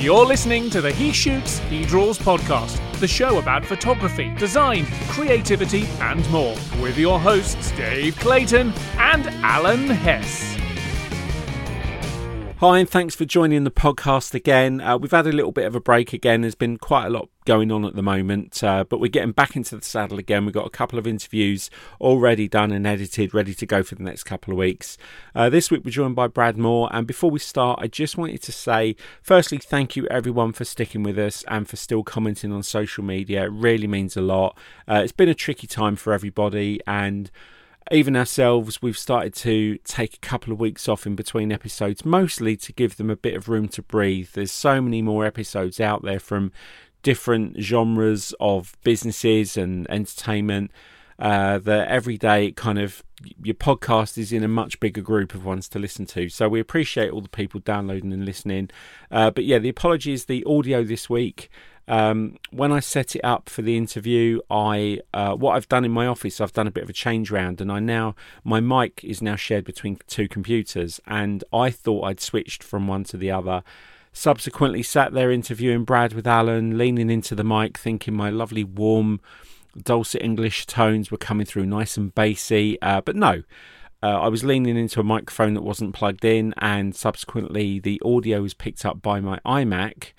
You're listening to the He Shoots, He Draws podcast, the show about photography, design, creativity, and more, with your hosts Dave Clayton and Alan Hess. Hi, and thanks for joining the podcast again. Uh, we've had a little bit of a break again. There's been quite a lot going on at the moment, uh, but we're getting back into the saddle again. We've got a couple of interviews already done and edited, ready to go for the next couple of weeks. Uh, this week we're joined by Brad Moore, and before we start, I just wanted to say, firstly, thank you everyone for sticking with us and for still commenting on social media. It really means a lot. Uh, it's been a tricky time for everybody, and even ourselves, we've started to take a couple of weeks off in between episodes, mostly to give them a bit of room to breathe. There's so many more episodes out there from different genres of businesses and entertainment uh, that every day kind of your podcast is in a much bigger group of ones to listen to. So we appreciate all the people downloading and listening. Uh, but yeah, the apologies, the audio this week um, when I set it up for the interview, I uh, what I've done in my office, I've done a bit of a change round, and I now my mic is now shared between two computers, and I thought I'd switched from one to the other. Subsequently, sat there interviewing Brad with Alan, leaning into the mic, thinking my lovely warm, dulcet English tones were coming through nice and bassy, uh, but no. Uh, I was leaning into a microphone that wasn't plugged in, and subsequently, the audio was picked up by my iMac,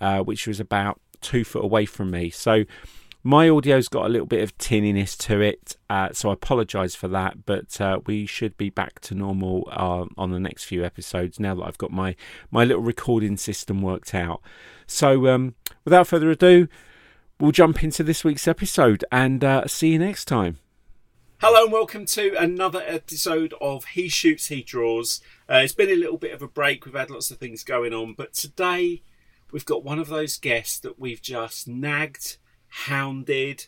uh, which was about two foot away from me. So my audio's got a little bit of tinniness to it, uh, so I apologise for that. But uh, we should be back to normal uh, on the next few episodes now that I've got my my little recording system worked out. So um, without further ado, we'll jump into this week's episode and uh, see you next time. Hello and welcome to another episode of He Shoots, He Draws. Uh, it's been a little bit of a break. We've had lots of things going on, but today we've got one of those guests that we've just nagged, hounded,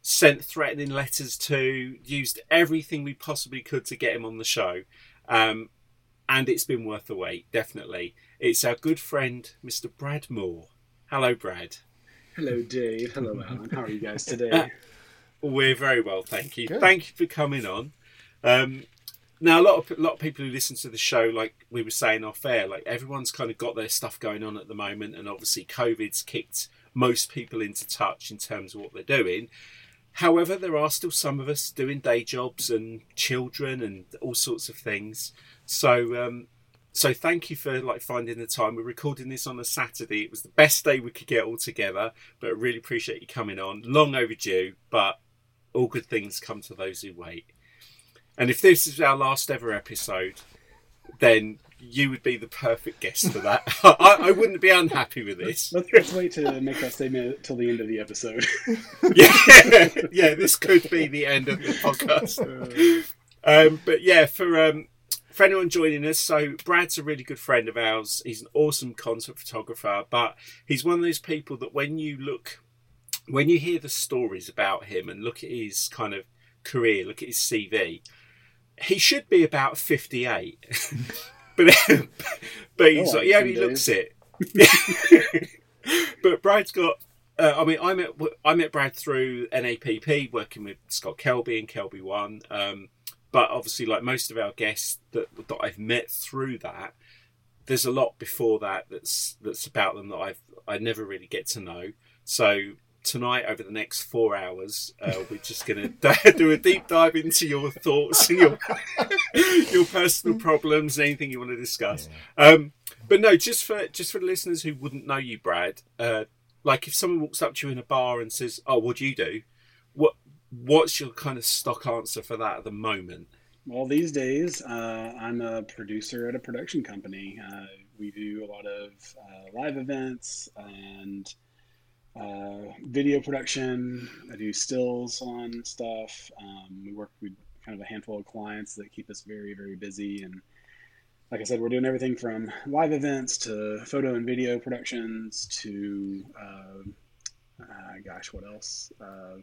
sent threatening letters to, used everything we possibly could to get him on the show. Um, and it's been worth the wait, definitely. It's our good friend, Mr. Brad Moore. Hello, Brad. Hello, Dave. Hello, Alan. How are you guys today? We're very well, thank you. Good. Thank you for coming on. Um, now, a lot of a lot of people who listen to the show, like we were saying off air, like everyone's kind of got their stuff going on at the moment, and obviously COVID's kicked most people into touch in terms of what they're doing. However, there are still some of us doing day jobs and children and all sorts of things. So, um, so thank you for like finding the time. We're recording this on a Saturday. It was the best day we could get all together, but I really appreciate you coming on. Long overdue, but all good things come to those who wait. And if this is our last ever episode, then you would be the perfect guest for that. I, I, wouldn't be unhappy with this. Let's, let's, wait to make that statement till the end of the episode. yeah, yeah, this could be the end of the podcast. Um, but yeah, for um, for anyone joining us, so Brad's a really good friend of ours. He's an awesome concert photographer, but he's one of those people that when you look, when you hear the stories about him and look at his kind of career, look at his CV he should be about 58. but but he's oh, like, he looks it. but Brad's got. Uh, I mean, I met I met Brad through NAPP, working with Scott Kelby and Kelby One. Um, but obviously, like most of our guests that that I've met through that, there's a lot before that that's that's about them that I've I never really get to know. So tonight over the next four hours uh, we're just going to do a deep dive into your thoughts your your personal problems anything you want to discuss um, but no just for just for the listeners who wouldn't know you brad uh, like if someone walks up to you in a bar and says oh what do you do? What what's your kind of stock answer for that at the moment? Well these days uh, i'm a producer at a production company. Uh, we do a lot of uh, live events and uh, video production. I do stills on stuff. Um, we work with kind of a handful of clients that keep us very, very busy. And like I said, we're doing everything from live events to photo and video productions to, uh, uh, gosh, what else? Uh,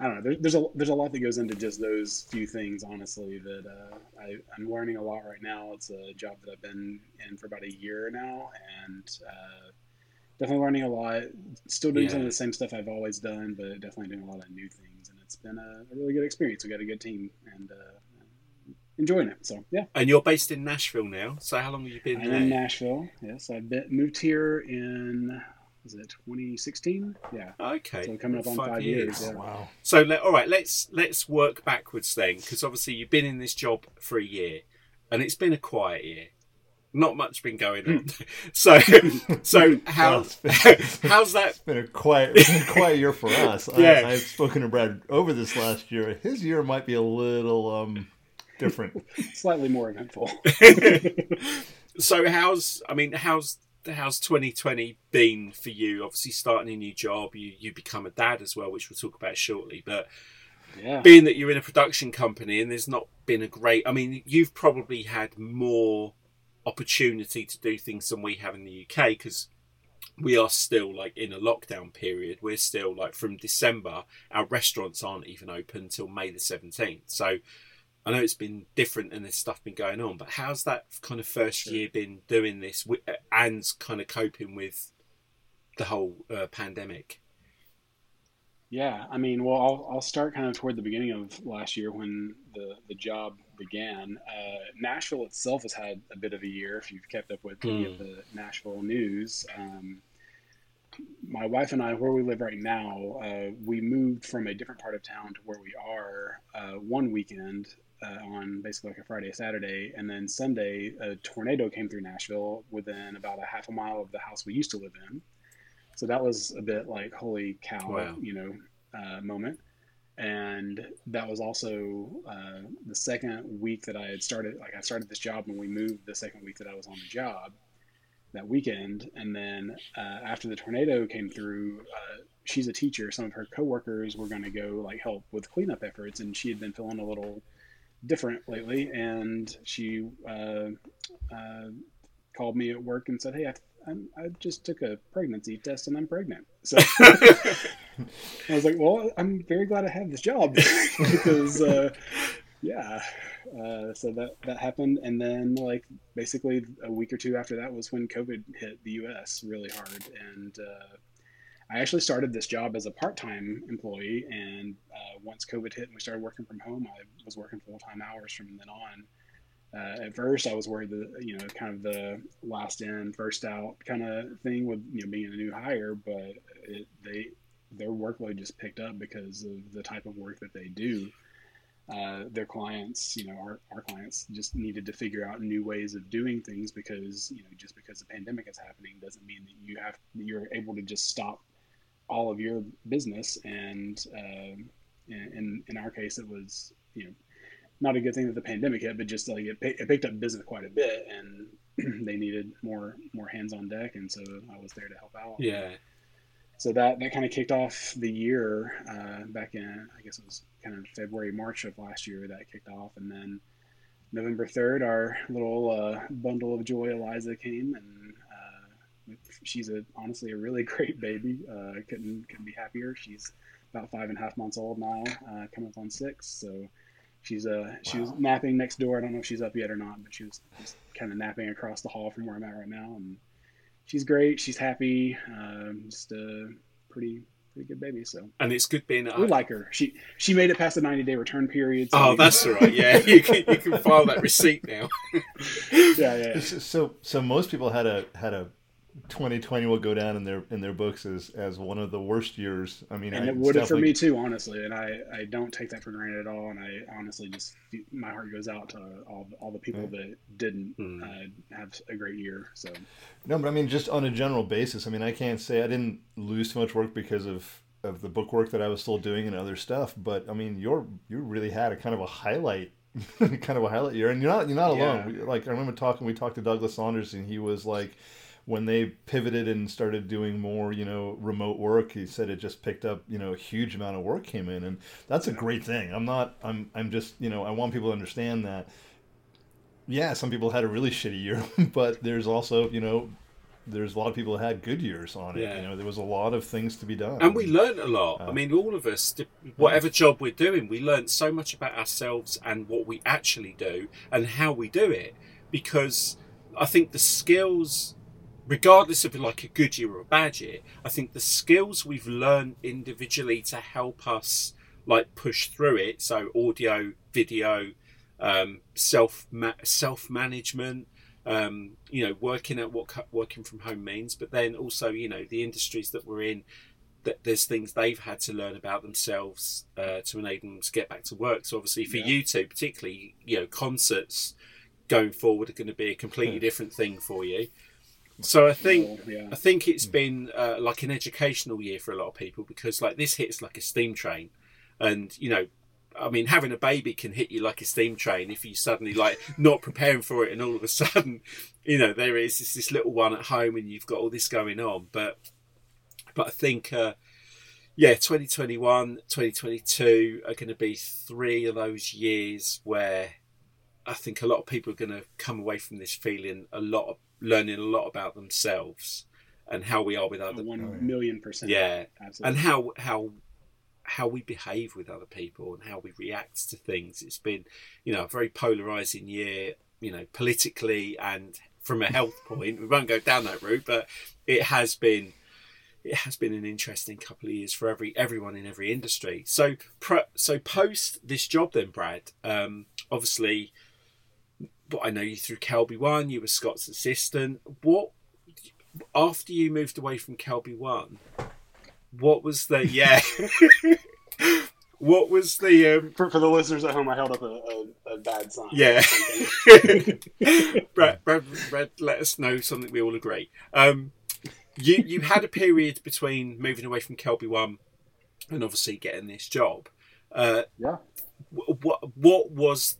I don't know. There, there's a there's a lot that goes into just those few things. Honestly, that uh, I, am learning a lot right now. It's a job that I've been in for about a year now, and uh, definitely learning a lot. Still doing yeah. some of the same stuff I've always done, but definitely doing a lot of new things. And it's been a, a really good experience. We got a good team, and uh, enjoying it. So yeah. And you're based in Nashville now. So how long have you been I'm there? in Nashville. Yes, I've been, moved here in was it 2016? Yeah. Okay. So coming up on five, years. yeah. Wow. So let, all right, let's let's work backwards then, because obviously you've been in this job for a year, and it's been a quiet year. Not much been going on. so so how Well, been- how's that? It's been a quiet, it's been a quiet year for us. Yeah. I, I've spoken to Brad over this last year. His year might be a little um, different. Slightly more eventful. So how's I mean how's how's 2020 been for you? Obviously starting a new job, you you become a dad as well, which we'll talk about shortly. But Yeah. being that you're in a production company and there's not been a great I mean you've probably had more opportunity to do things than we have in the UK because we are still like in a lockdown period. We're still like from December our restaurants aren't even open till May the 17th so I know it's been different and this stuff been going on but how's that kind of first year been doing this and kind of coping with the whole uh, pandemic? Yeah, I mean, well, I'll, I'll start kind of toward the beginning of last year when the, the job began. Uh, Nashville itself has had a bit of a year, if you've kept up with any of the Nashville news. Um, my wife and I, where we live right now, uh, we moved from a different part of town to where we are uh, one weekend uh, on basically like a Friday, Saturday, and then Sunday, a tornado came through Nashville within about a half a mile of the house we used to live in. So that was a bit like holy cow, Wow. you know, uh, moment. And that was also uh, the second week that I had started. Like I started this job when we moved. The second week that I was on the job, that weekend, and then uh, after the tornado came through, uh, she's a teacher. Some of her coworkers were going to go like help with cleanup efforts, and she had been feeling a little different lately, and she uh, uh, called me at work and said, "Hey, I, I just took a pregnancy test and I'm pregnant." So I was like, "Well, I'm very glad I have this job because, uh, yeah." Uh, so that that happened, and then like basically a week or two after that was when COVID hit the U.S. really hard, and uh, I actually started this job as a part-time employee, and uh, once COVID hit and we started working from home, I was working full-time hours from then on. Uh, at first, I was worried that you know, kind of the last in, first out kind of thing with you know being a new hire, but it, they their workload just picked up because of the type of work that they do. Uh, their clients, you know, our, our clients just needed to figure out new ways of doing things because you know just because the pandemic is happening doesn't mean that you have you're able to just stop all of your business and um, in in our case it was you know not a good thing that the pandemic hit but just like it, it picked up business quite a bit and they needed more more hands on deck and so I was there to help out. Yeah. So that that kind of kicked off the year uh, back in I guess it was kind of February March of last year that kicked off and then November 3rd our little uh, bundle of joy Eliza came and uh, she's a honestly a really great baby uh, couldn't couldn't be happier. She's about five and a half months old now uh, coming up on six so she's uh she was napping next door I don't know if she's up yet or not but she was just kind of napping across the hall from where I'm at right now and she's great she's happy um, just a pretty pretty good baby so and it's good being at we like her she she made it past the 90 day return period so Oh, we- that's all right. Yeah, you can you can file that receipt now. yeah yeah, yeah. So, so most people had a had a 2020 will go down in their in their books as as one of the worst years. I mean, and I, it would have for definitely- me too, honestly. And I, I don't take that for granted at all. And I honestly just my heart goes out to all all the people that didn't Hmm. uh, have a great year. So No, but I mean, just on a general basis, I mean, I can't say I didn't lose too much work because of of the book work that I was still doing and other stuff. But I mean, you're you really had a kind of a highlight, kind of a highlight year, and you're not you're not alone. Yeah. We, like I remember talking, we talked to Douglas Sonders, and he was like. When they pivoted and started doing more, you know, remote work, he said it just picked up, you know, a huge amount of work came in, and that's a great thing. I'm not, I'm, I'm just, you know, I want people to understand that yeah, some people had a really shitty year, but there's also, you know, there's a lot of people that had good years on it. Yeah. You know, there was a lot of things to be done. And we learned a lot. Uh, I mean, all of us, whatever job we're doing, we learned so much about ourselves and what we actually do and how we do it. Because I think the skills, regardless of like a good year or a bad year, I think the skills we've learned individually to help us like push through it. So audio, video, um, self self management. Um, you know, working at what working from home means, but then also, you know, the industries that we're in, that there's things they've had to learn about themselves uh, to enable them to get back to work. So obviously, for yeah. you two, particularly, you know, concerts going forward are going to be a completely hmm. different thing for you. So I think yeah. I think it's hmm. been uh, like an educational year for a lot of people because like this hits like a steam train, and you know, I mean, having a baby can hit you like a steam train if you suddenly like not preparing for it, and all of a sudden, you know, there is this, this little one at home, and you've got all this going on. But but I think. Uh, yeah, 2021, 2022 are going to be three of those years where I think a lot of people are going to come away from this feeling a lot of learning a lot about themselves and how we are with other one million percent. Yeah. Absolutely. and how how how we behave with other people and how we react to things. It's been you know a very polarizing year you know politically and from a health point. We won't go down that route but it has been it has been an interesting couple of years for every everyone in every industry. So so post this job then brad um obviously but I know you through Kelby One. You were Scott's assistant. What after you moved away from Kelby One? What was the yeah? what was the um... for, for the listeners at home? I held up a, a, a bad sign. Yeah, Brad, Brad, Brad, let us know something we all agree. Um, you you had a period between moving away from Kelby One and obviously getting this job. Uh, yeah. What what was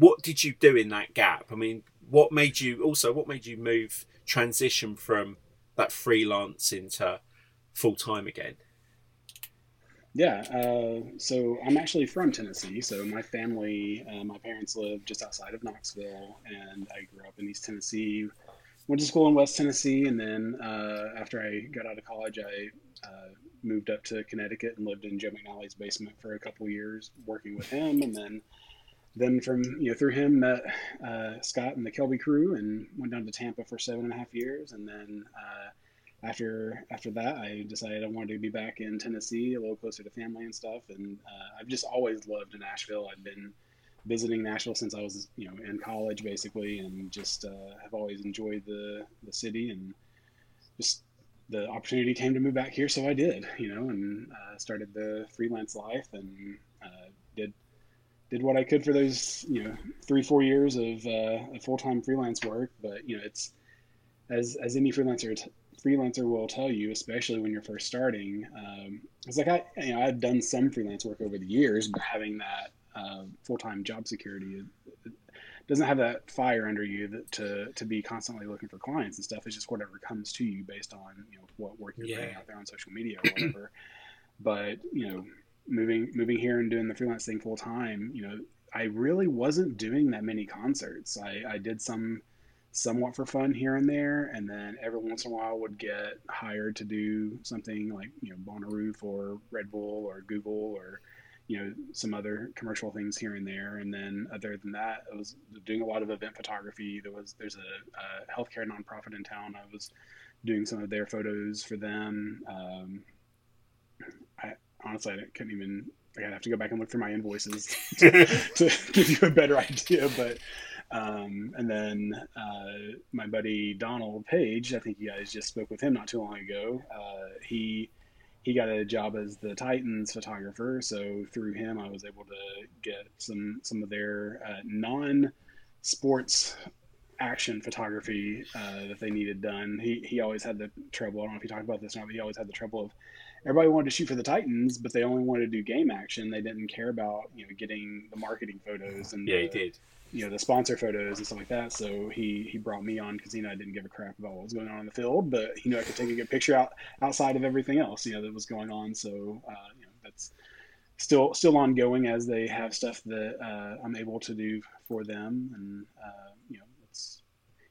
what did you do in that gap? I mean, what made you also what made you move transition from that freelance into full time again? Yeah, uh, so I'm actually from Tennessee. So my family, uh, my parents live just outside of Knoxville, and I grew up in East Tennessee. Went to school in West Tennessee, and then uh, after I got out of college, I uh, moved up to Connecticut and lived in Joe McNally's basement for a couple years, working with him, and then then from you know through him met uh, Scott and the Kelby crew and went down to Tampa for seven and a half years, and then uh, after after that, I decided I wanted to be back in Tennessee, a little closer to family and stuff. And uh, I've just always loved Nashville. I've been visiting Nashville since I was you know in college basically, and just uh, have always enjoyed the the city and just the opportunity came to move back here, so I did, you know, and uh, started the freelance life and uh, did did what I could for those you know three four years of uh, full time freelance work. But you know it's as as any freelancer t- freelancer will tell you, especially when you're first starting. Um, it's like I you know I've done some freelance work over the years, but having that uh, full time job security doesn't have that fire under you that, to to be constantly looking for clients and stuff. It's just whatever comes to you based on you know what work you're yeah. putting out there on social media or whatever. but you know moving moving here and doing the freelance thing full time, you know, I really wasn't doing that many concerts. I, I did some somewhat for fun here and there, and then every once in a while would get hired to do something like you know Bonnaroo or Red Bull or Google or you know some other commercial things here and there. And then other than that, I was doing a lot of event photography. There was there's a, a healthcare nonprofit in town. I was doing some of their photos for them. Um, I, honestly, I couldn't even. I have to go back and look through my invoices to, to give you a better idea. But um, and then uh, my buddy Donald Page, I think you guys just spoke with him not too long ago. Uh, he he got a job as the Titans photographer, so through him I was able to get some some of their uh, non sports action photography uh, that they needed done. He he always had the trouble. I don't know if you talked about this or not, but he always had the trouble of everybody wanted to shoot for the Titans, but they only wanted to do game action. They didn't care about you know getting the marketing photos and yeah, the, he did. You know the sponsor photos and stuff like that. So he he brought me on because you know I didn't give a crap about what was going on in the field, but he knew I could take a good picture out outside of everything else you know that was going on. So uh, you know that's still still ongoing as they have stuff that uh, I'm able to do for them and. Uh,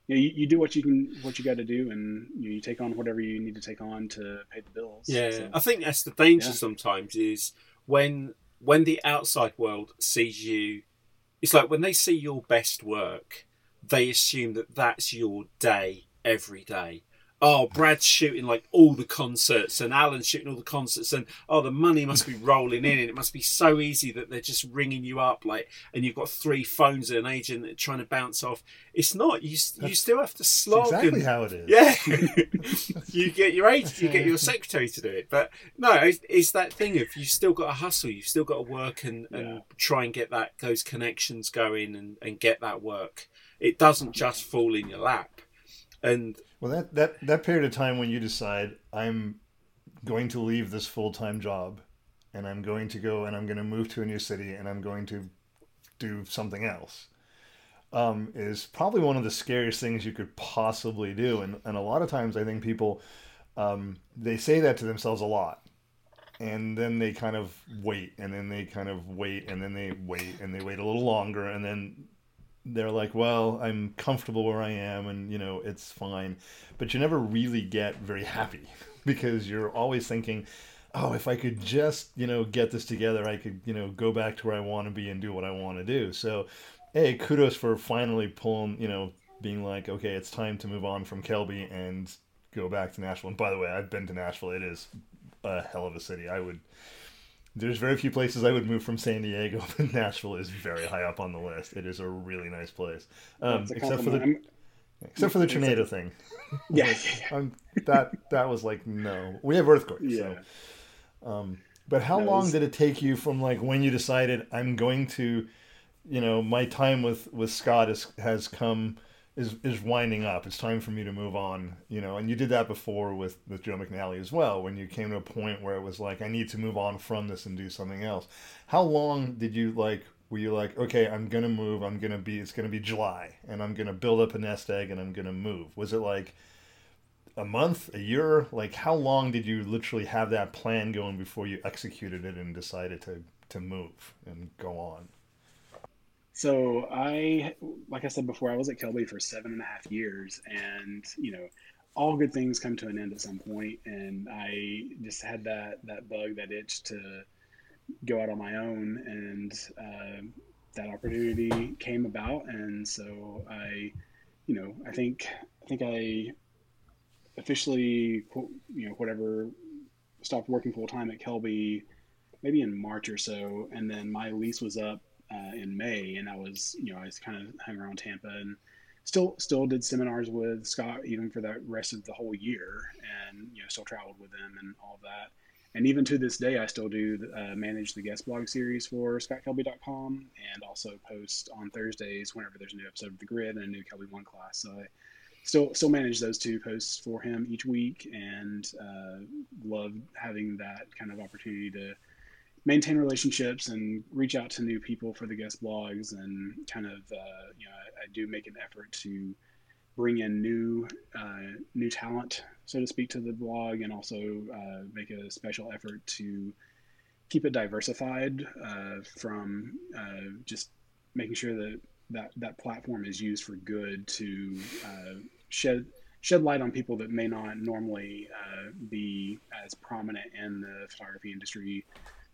you, know, you, you, do what you can, what you got to do, and you, you, take on whatever you need to take on to pay the bills. Yeah, so, I think that's the danger yeah. sometimes is when when the outside world sees you. It's like when they see your best work, they assume that that's your day every day, oh, Brad's shooting like all the concerts and Alan's shooting all the concerts and oh, the money must be rolling in and it must be so easy that they're just ringing you up like, and you've got three phones and an agent that trying to bounce off. It's not. You you still have to slog. exactly and, how it is. Yeah, you get your agent, you get your secretary to do it, but no, it's, it's that thing of you've still got to hustle, you've still got to work and, and try and get that those connections going and, and get that work. It doesn't just fall in your lap. And Well, that, that, that period of time when you decide I'm going to leave this full time job and I'm going to go and I'm going to move to a new city and I'm going to do something else um, is probably one of the scariest things you could possibly do. And, and a lot of times I think people, um, they say that to themselves a lot. And then they kind of wait, and then they kind of wait, and then they wait, and they wait a little longer, and then they're like, well, I'm comfortable where I am and, you know, it's fine. But you never really get very happy because you're always thinking, oh, if I could just, you know, get this together, I could, you know, go back to where I want to be and do what I want to do. So, hey, kudos for finally pulling, you know, being like, okay, it's time to move on from Kelby and go back to Nashville. And by the way, I've been to Nashville. It is a hell of a city. I would there's very few places I would move from San Diego, but Nashville is very high up on the list. It is a really nice place, um, except for the compliment. except for the tornado thing. Yeah. Um, that that was like no. We have earthquakes. Yeah. So. But how That long was- did it take you from like when you decided I'm going to, you know, my time with with Scott is, has come is is winding up. It's time for me to move on. You know, and you did that before with with Joe McNally as well. When you came to a point where it was like I need to move on from this and do something else. How long did you like? Were you like, okay, I'm gonna move. I'm gonna be. It's gonna be July, and I'm gonna build up a nest egg, and I'm gonna move. Was it like? a month, a year? Like, how long did you literally have that plan going before you executed it and decided to to move and go on? So I, like I said before, I was at Kelby for seven and a half years, and you know, all good things come to an end at some point, and I just had that that bug, that itch to go out on my own, and uh, that opportunity came about, and so I, you know, I think I think I officially, you know, whatever, stopped working full time at Kelby maybe in March or so, and then my lease was up uh, in May, and I was, you know, I was kind of hung around Tampa and still still did seminars with Scott even for the rest of the whole year, and you know, still traveled with them and all that. And even to this day, I still do uh, manage the guest blog series for scottkelby.com and also post on Thursdays whenever there's a new episode of The Grid and a new Kelby One class. So I still still manage those two posts for him each week, and uh, love having that kind of opportunity to maintain relationships and reach out to new people for the guest blogs and kind of uh, you know I, I do make an effort to bring in new uh, new talent so to speak to the blog and also uh, make a special effort to keep it diversified uh, from uh, just making sure that, that that platform is used for good to uh, shed shed light on people that may not normally be as prominent in the photography industry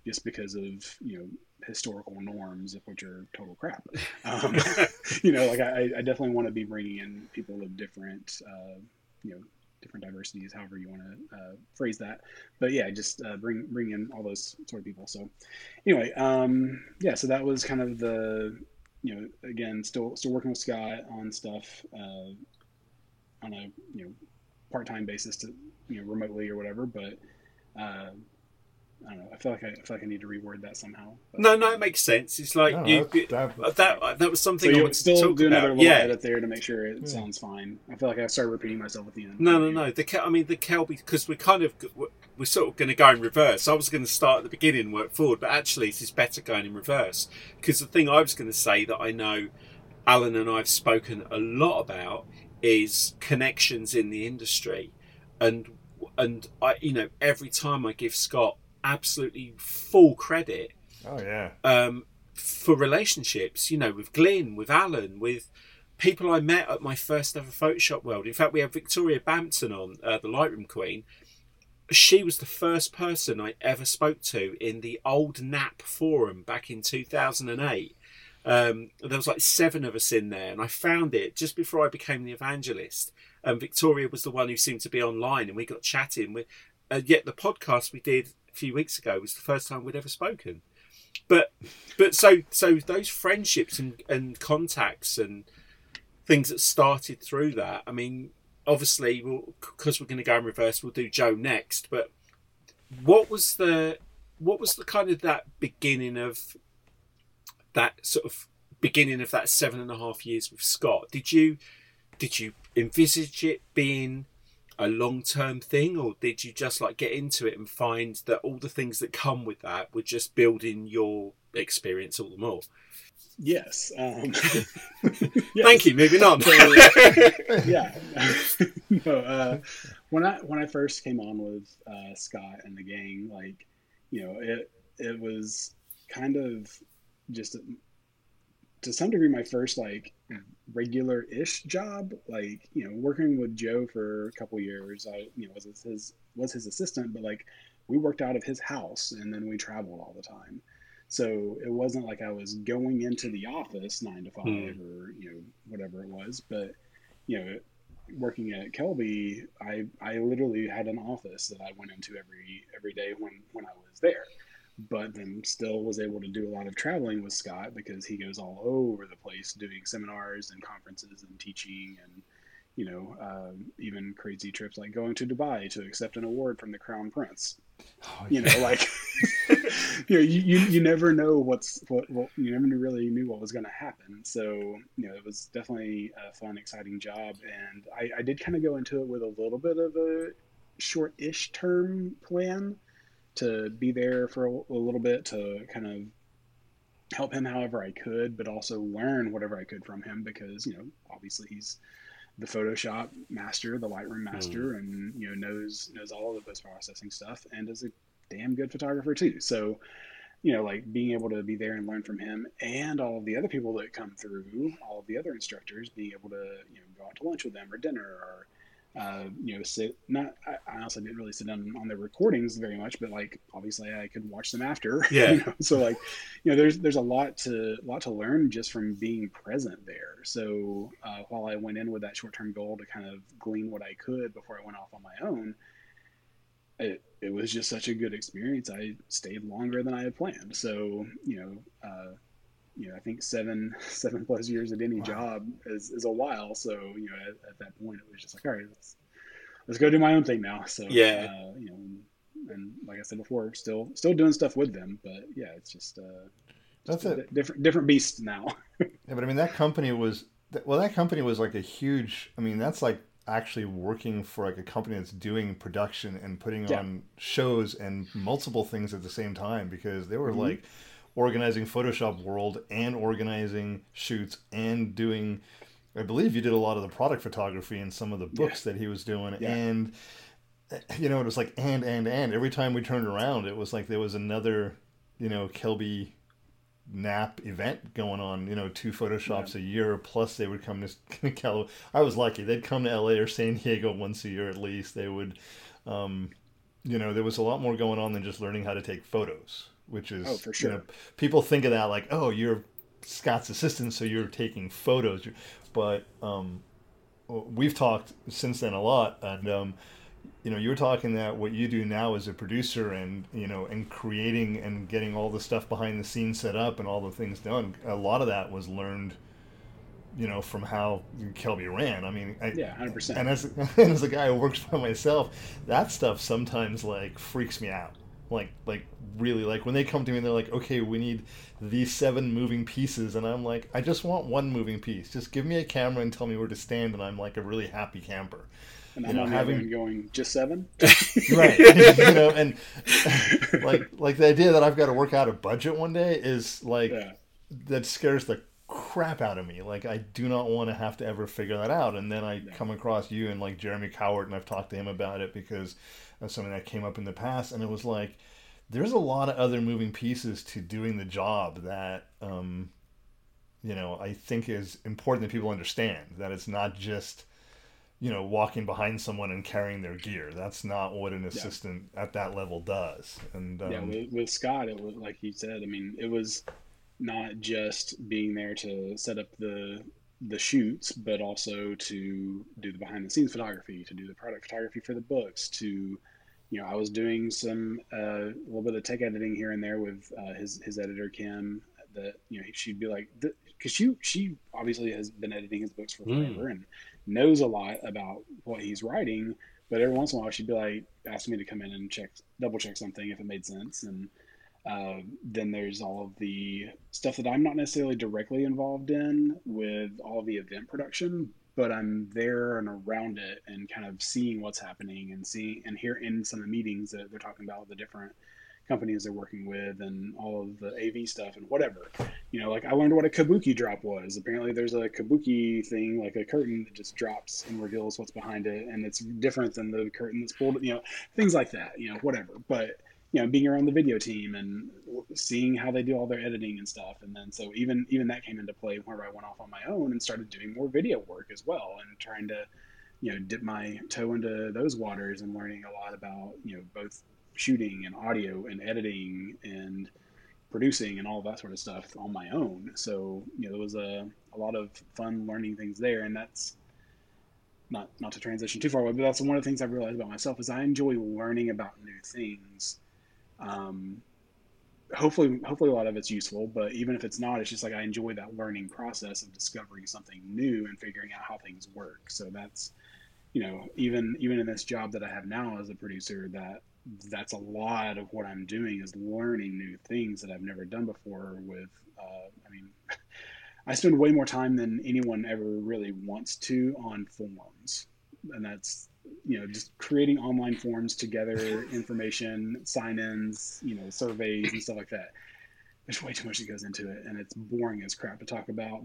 just because of you know historical norms of which are total crap. Um, you know, like I, I definitely want to be bringing in people of different, uh, you know, different diversities, however you want to uh, phrase that. But yeah, just uh, bring bring in all those sort of people. So anyway, um, yeah, so that was kind of the you know again still still working with Scott on stuff uh, on a you know part time basis to you know remotely or whatever, but. Uh, I don't know. I feel like I, I feel like I need to reword that somehow. But, no, no, it makes sense. It's like No, you, that- that, that that was So something I you wanted to still talk do another about. little Yeah, edit there to make sure it sounds fine. I feel like I started repeating myself at the end. No, no, no. The Kel- I mean the Kelby because we're kind of we're sort of going to go in reverse. I was going to start at the beginning and work forward, but actually it is better going in reverse because the thing I was going to say that I know Alan and I've spoken a lot about is connections in the industry, and and I you know every time I give Scott absolutely full credit Oh yeah, um, for relationships, you know, with Glyn, with Alan, with people I met at my first ever Photoshop World. In fact, we had Victoria Bampton on, uh, the Lightroom Queen. She was the first person I ever spoke to in the old NAPP forum back in 2008. Um, there was like seven of us in there, and I found it just before I became the evangelist. And Victoria was the one who seemed to be online, and we got chatting. We, uh, yet the podcast we did few weeks ago was the first time we'd ever spoken. But but so so those friendships and, and contacts and things that started through that. I mean, obviously, because we're going to go in reverse, we'll do Joe next. But what was the what was the kind of that beginning of that sort of beginning of that seven and a half years with Scott? Did you did you envisage it being a long term thing, or did you just like get into it and find that all the things that come with that were just building your experience all the more? Yes. Um, yes. Thank you. Moving on. Yeah. no, uh, when I when I first came on with uh, Scott and the gang, like you know, it it was kind of just to some degree my first like regular-ish job like you know working with joe for a couple years i you know was his was his assistant but like we worked out of his house and then we traveled all the time. So it wasn't like i was going into the office nine to five hmm. or you know whatever it was but you know working at kelby i i literally had an office that i went into every every day when when i was there but then still was able to do a lot of traveling with Scott because he goes all over the place doing seminars and conferences and teaching and you know um, even crazy trips like going to Dubai to accept an award from the Crown Prince. Oh, you know, like you know, you, you, you never know what's what, what you never really knew what was going to happen. So you know, it was definitely a fun, exciting job, and I, I did kind of go into it with a little bit of a short-ish term plan to be there for a, a little bit to kind of help him however I could, but also learn whatever I could from him because you know obviously he's the Photoshop master, the Lightroom master, mm. and you know knows knows all of the post processing stuff and is a damn good photographer too. So you know like being able to be there and learn from him and all of the other people that come through, all of the other instructors, being able to you know go out to lunch with them or dinner or uh, you know, sit not. I, also didn't really sit down on the recordings very much, but like obviously I could watch them after. Yeah. You know? So like, you know, there's there's a lot to lot to learn just from being present there. So uh, while I went in with that short term goal to kind of glean what I could before I went off on my own, it it was just such a good experience. I stayed longer than I had planned. So you know. Uh, you know, I think seven seven plus years at any wow. job is, is a while. So you know, at, at, that point, it was just like, all right, let's let's go do my own thing now. So yeah, uh, you know, and, and, like I said before, still still doing stuff with them, but yeah, it's just, uh, just that's a it. different different beast now. yeah, but I mean, that company was well, that company was like a huge. I mean, that's like actually working for like a company that's doing production and putting yeah. on shows and multiple things at the same time because they were mm-hmm. like organizing Photoshop World and organizing shoots and doing. I believe you did a lot of the product photography and some of the books yeah. that he was doing, yeah. and you know it was like and and and every time we turned around, it was like there was another, you know, Kelby NAPP event going on you know two photoshops yeah. a year plus they would come to Cal I was lucky they'd come to LA or San Diego once a year at least they would um, you know there was a lot more going on than just learning how to take photos which is oh, for sure. You know, people think of that like, oh, you're Scott's assistant, so you're taking photos. But um, we've talked since then a lot, and um, you know, you're talking that what you do now as a producer, and you know, and creating and getting all the stuff behind the scenes set up and all the things done. A lot of that was learned you know, from how Kelby ran. I mean, I, yeah, hundred percent. And as and as a guy who works by myself, that stuff sometimes like freaks me out like like really like when they come to me and they're like okay we need these seven moving pieces and i'm like i just want one moving piece just give me a camera and tell me where to stand and i'm like a really happy camper and I'm you know, having going just seven, right? you know, and like like the idea that I've got to work out a budget one day is like yeah. that scares the crap out of me. Like I do not want to have to ever figure that out. And then I yeah. come across you and like Jeremy Cowart, and I've talked to him about it because of something that came up in the past, and it was like there's a lot of other moving pieces to doing the job that um, you know I think is important that people understand that it's not just you know walking behind someone and carrying their gear. That's not what an assistant yeah. at that level does. And um, yeah, with, with, Scott, it was like he said. I mean, it was not just being there to set up the the shoots, but also to do the behind the scenes photography, to do the product photography for the books, to you know, I was doing some uh, a little bit of tech editing here and there with uh, his his editor Kim. That you know, she'd be like, because she she obviously has been editing his books for Mm. forever and knows a lot about what he's writing. But every once in a while, she'd be like, ask me to come in and check, double check something if it made sense. And uh, then there's all of the stuff that I'm not necessarily directly involved in with all the event production, but I'm there and around it and kind of seeing what's happening and seeing and hear in some of the meetings that they're talking about the different companies they're working with and all of the AV stuff and whatever. You know, like I learned what a kabuki drop was. Apparently, there's a kabuki thing, like a curtain that just drops and reveals what's behind it, and it's different than the curtain that's pulled. You know, things like that. You know, whatever. But you know, being around the video team and seeing how they do all their editing and stuff, and then so even even that came into play where I went off on my own and started doing more video work as well, and trying to you know dip my toe into those waters and learning a lot about you know both shooting and audio and editing and producing and all that sort of stuff on my own. So you know, there was a, a lot of fun learning things there, and that's not not to transition too far away, but that's one of the things I've realized about myself is I enjoy learning about new things. Um, hopefully, hopefully a lot of it's useful, but even if it's not, it's just like I enjoy that learning process of discovering something new and figuring out how things work. So that's you know even even in this job that I have now as a producer that that's a lot of what I'm doing is learning new things that I've never done before. With, uh, I mean, I spend way more time than anyone ever really wants to on forums, and that's you know just creating online forms to gather information, sign-ins, you know, surveys and stuff like that. There's way too much that goes into it, and it's boring as crap to talk about.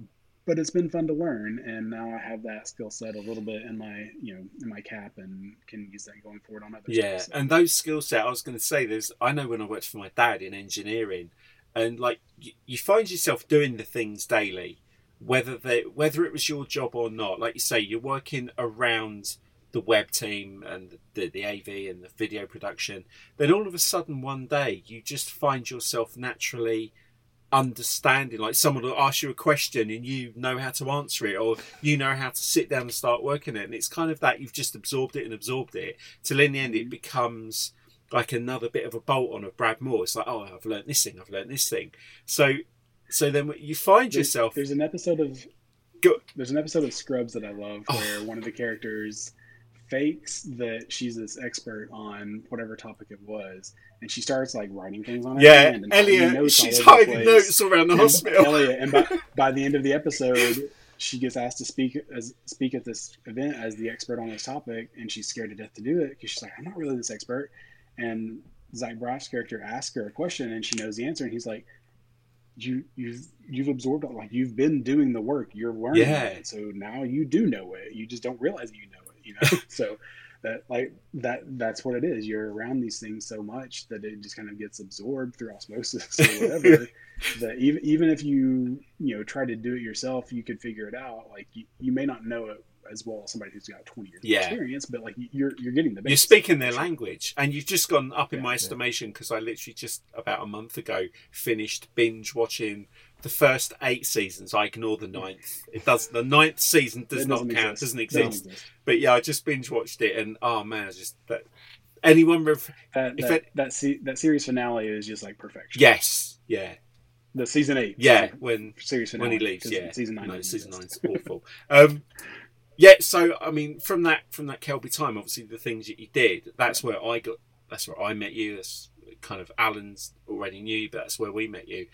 But it's been fun to learn, and now I have that skill set a little bit in my, you know, in my cap, and can use that going forward on other Yeah, stuff. and those skill set, I was going to say, there's. I know when I worked for my dad in engineering, and like you, you find yourself doing the things daily, whether they whether it was your job or not. Like you say, you're working around the web team and the the AV and the video production. Then all of a sudden, one day, you just find yourself naturally understanding like someone will ask you a question and you know how to answer it or you know how to sit down and start working it and it's kind of that you've just absorbed it and absorbed it till in the end it becomes like another bit of a bolt on of Brad Moore it's like oh I've learned this thing I've learned this thing so so then you find There's- yourself There's an episode of Go- there's an episode of Scrubs that I love Oh. where one of the characters fakes that she's this expert on whatever topic it was, and she starts like writing things on her yeah hand and Elliot notes she's hiding notes around the And hospital Elliot, and by, by the end of the episode, she gets asked to speak as speak at this event as the expert on this topic, and she's scared to death to do it because she's like, I'm not really this expert. And Zach Braff's character asks her a question, and she knows the answer, and he's like, "You you've you've absorbed it, like you've been doing the work, you're learning Yeah. it, so now you do know it. You just don't realize that you know it, you know. so." That like that that's what it is. You're around these things so much that it just kind of gets absorbed through osmosis or whatever that even even if you you know try to do it yourself, you could figure it out. Like you, you may not know it as well as somebody who's got 20 years Yeah. of experience, but like you're you're getting the you're speaking their language and you've just gone up in Yeah, my estimation because I literally just about a month ago finished binge watching the first eight seasons. I ignore the ninth. It does the ninth season does not count. exist. Doesn't exist. exist. But yeah, I just binge watched it and oh man, I just that anyone ref- That If that it- that, se- that series finale is just like perfection. yes, yeah, the season eight. yeah. sorry, When series finale when he leaves. yeah. season nine. no, season nine's awful. Um, yeah, so I mean, from that from that Kelby time, obviously the things that you did, that's where I got. That's where I met you. That's kind of Alan's already knew, but that's where we met you.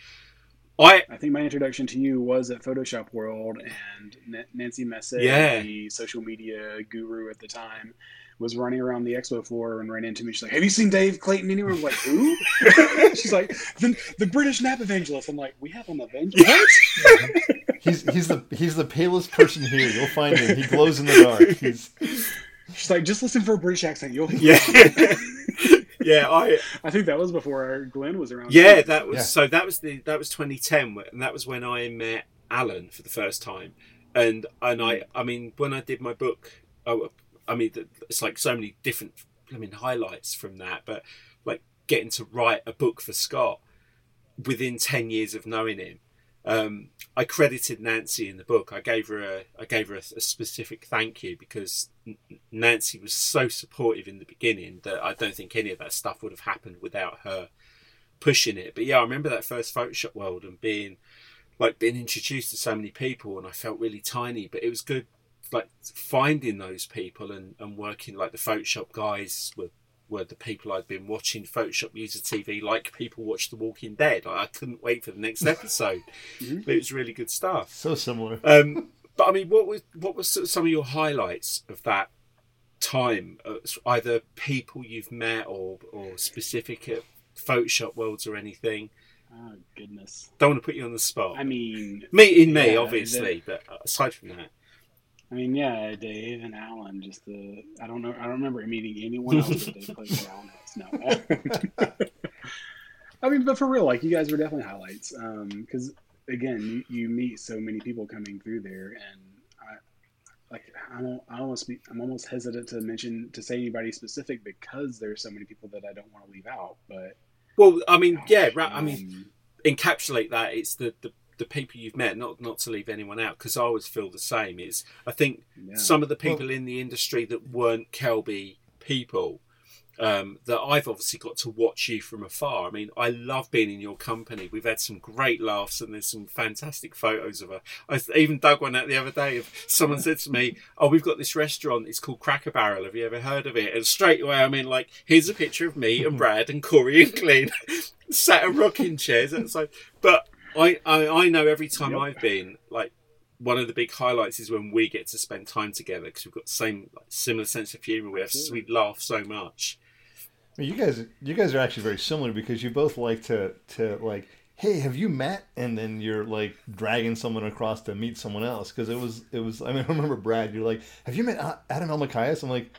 I I think my introduction to you was at Photoshop World, and N- Nancy Messe, Yeah. the social media guru at the time, was running around the expo floor and ran into me. She's like, "Have you seen Dave Clayton anywhere?" I'm like, "Who?" She's like, "The, the British NAPP evangelist." I'm like, "We have an evangelist." He's he's the he's the palest person here. You'll find him. He glows in the dark. He's She's like, "Just listen for a British accent." You'll. hear." yeah, yeah. I I think that was before Glyn was around. yeah. That was Yeah. so. That was the that was 2010, and that was when I met Alan for the first time. And and I I mean when I did my book, I, I mean it's like so many different I mean highlights from that, but like getting to write a book for Scott within 10 years of knowing him um, I credited Nancy in the book. I gave her a I gave her a, a specific thank you because Nancy was so supportive in the beginning that I don't think any of that stuff would have happened without her pushing it. But yeah, I remember that first Photoshop world and being like being introduced to so many people, and I felt really tiny. But it was good, like finding those people and and working like the Photoshop guys were were the people I'd been watching Photoshop user TV like people watch The Walking Dead. I couldn't wait for the next episode. mm-hmm. It was really good stuff. So similar. Um, but I mean, what was what was some of your highlights of that time? Uh, either people you've met or or specific Photoshop worlds or anything. Oh goodness! Don't want to put you on the spot. I mean, meeting me, yeah, obviously, the, but aside from that, I mean, yeah, Dave and Alan. Just the I don't know. I don't remember meeting anyone else that Dave played Alan No. I mean, but for real, like you guys were definitely highlights. Because um, again, you, you meet so many people coming through there, and I like I'm, I almost be, I'm almost hesitant to mention to say anybody specific because there's so many people that I don't want to leave out. But well, I mean, yeah, right. I mean, um, encapsulate that. It's the, the the people you've met, not not to leave anyone out, because I always feel the same. Is I think yeah. some of the people well, in the industry that weren't Kelby people um, that I've obviously got to watch you from afar. I mean, I love being in your company. We've had some great laughs and there's some fantastic photos of her. I even dug one out the other day of someone said to me, "Oh, we've got this restaurant. It's called Cracker Barrel. Have you ever heard of it?" And straight away, I mean, like, here's a picture of me and Brad and Corey and Glyn sat in rocking chairs outside. But I, I, I know every time yep. I've been like one of the big highlights is when we get to spend time together because we've got the same like, similar sense of humor. We have we laugh so much. You guys, you guys are actually very similar because you both like to to like, hey, have you met? And then you're like dragging someone across to meet someone else because it was it was. I mean, I remember Brad. You're like, have you met Adam Elmakias? I'm like,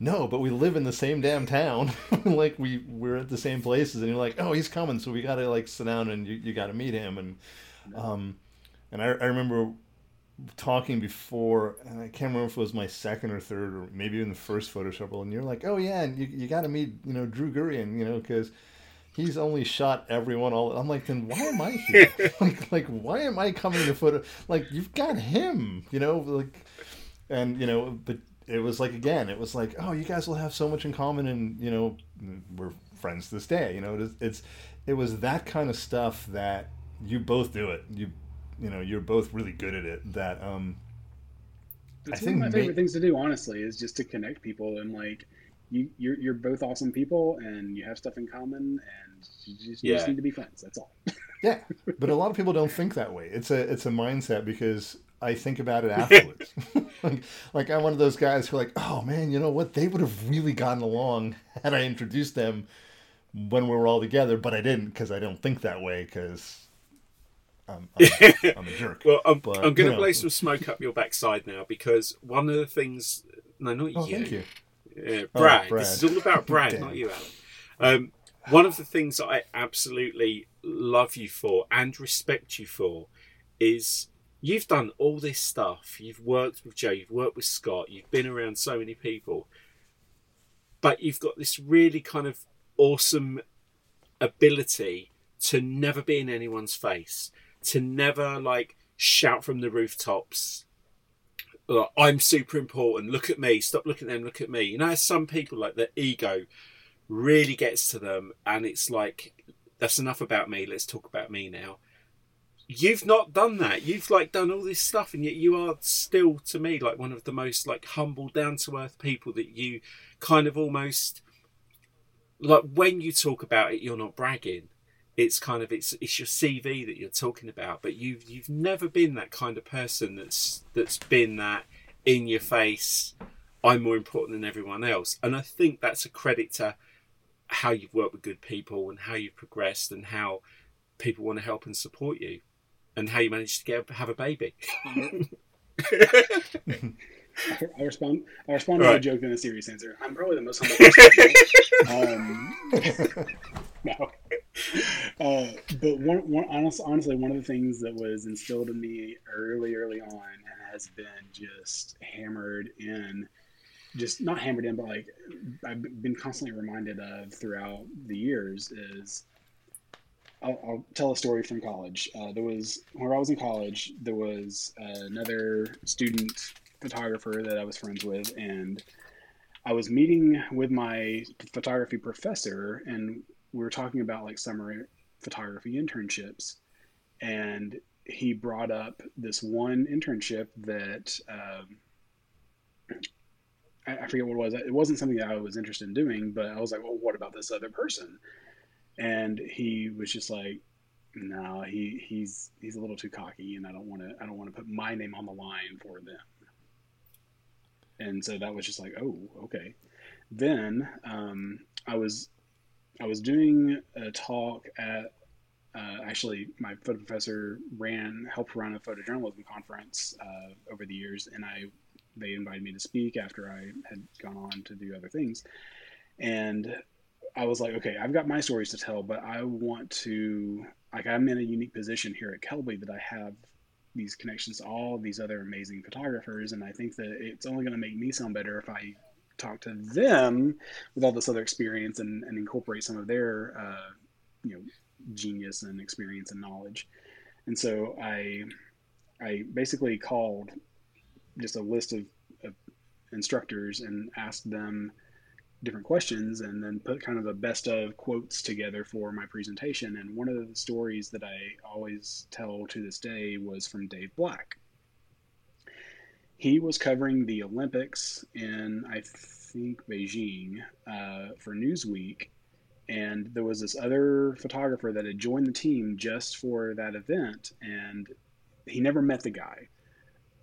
no, but we live in the same damn town. like we we're at the same places, and you're like, oh, he's coming, so we got to like sit down and you, you got to meet him. And um, and I, I remember talking before, and I can't remember if it was my second or third, or maybe even the first Photoshop World, and you're like, oh yeah, and you you got to meet you know Drew Gurian, you know, because he's only shot everyone all i'm like then why am i here like like why am i coming to photo like you've got him you know like and you know but it was like again, it was like, oh, you guys will have so much in common, and you know, we're friends to this day. You know, it's, it's it was that kind of stuff that you both do it. You you know, you're both really good at it. That um, it's I one of my favorite things to do, honestly, is just to connect people and like you you're you're both awesome people and you have stuff in common and you just, you just need to be friends. That's all. yeah, but a lot of people don't think that way. It's a it's a mindset because I think about it afterwards. like, like, I'm one of those guys who are like, oh man, you know what? They would have really gotten along had I introduced them when we were all together, but I didn't because I don't think that way because I'm, I'm, I'm, a jerk. well, I'm, I'm going to blow some smoke up your backside now because one of the things, no, not oh, you. Thank you. Yeah, Brad. Oh, Brad. This is all about Brad, not you, Alan. Um, one of the things that I absolutely love you for and respect you for is you've done all this stuff. You've worked with Joe, you've worked with Scott, you've been around so many people, but you've got this really kind of awesome ability to never be in anyone's face, to never like shout from the rooftops. I'm super important. Look at me. Stop looking at them. Look at me. You know, some people like their ego really gets to them, and it's like, that's enough about me. Let's talk about me now you've not done that. You've like done all this stuff and yet you are still to me like one of the most like humble down to earth people that you kind of almost like when you talk about it you're not bragging. It's kind of it's it's your CV that you're talking about but you've you've never been that kind of person that's that's been that in your face I'm more important than everyone else. And I think that's a credit to how you've worked with good people and how you've progressed and how people want to help and support you and how you managed to get have a baby. I respond. I respond to a joke in a serious answer. I'm probably the most humble person. um, no, uh, but one, one honest, honestly, one of the things that was instilled in me early, early on, and has been just hammered in, just not hammered in, but like I've been constantly reminded of throughout the years is I'll, I'll, tell a story from college. Uh, there was where I was in college. There was another student photographer that I was friends with, and I was meeting with my photography professor, and we were talking about like summer photography internships, and he brought up this one internship that um, I, I, forget what it was. It wasn't something that I was interested in doing, but I was like, well, what about this other person? And he was just like, no, he he's he's a little too cocky, and I don't want to I don't want to put my name on the line for them. And so that was just like, oh, okay. Then um, I was I was doing a talk at uh, actually my photo professor ran helped run a photojournalism conference uh, over the years, and I they invited me to speak after I had gone on to do other things, and I was like, okay, I've got my stories to tell, but I want to like I'm in a unique position here at Kelby that I have these connections to all these other amazing photographers, and I think that it's only going to make me sound better if I talk to them with all this other experience and, and incorporate some of their uh, you know genius and experience and knowledge. And so I I basically called just a list of, of instructors and asked them different questions and then put kind of the best of quotes together for my presentation. And one of the stories that I always tell to this day was from Dave Black. He was covering the Olympics in, I think, Beijing uh, for Newsweek and there was this other photographer that had joined the team just for that event and he never met the guy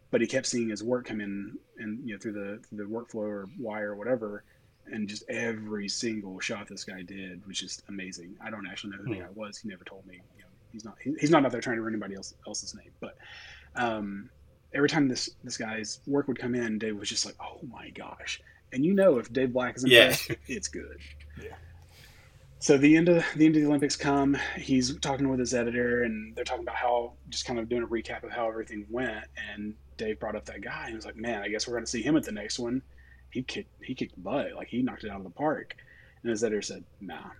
but he kept seeing his work come in and you know through the through the workflow or wire or whatever and just every single shot this guy did was just amazing i don't actually know who the hmm. guy was he never told me you know he's not he, he's not out there trying to ruin anybody else, else's name but um, every time this this guy's work would come in dave was just like oh my gosh and you know if dave black is impressed yeah. it's good yeah so the end of the end of the Olympics come. He's talking with his editor, and they're talking about how just kind of doing a recap of how everything went. And Dave brought up that guy, and was like, "Man, I guess we're going to see him at the next one." He kicked he kicked butt, like he knocked it out of the park. And his editor said, "Nah."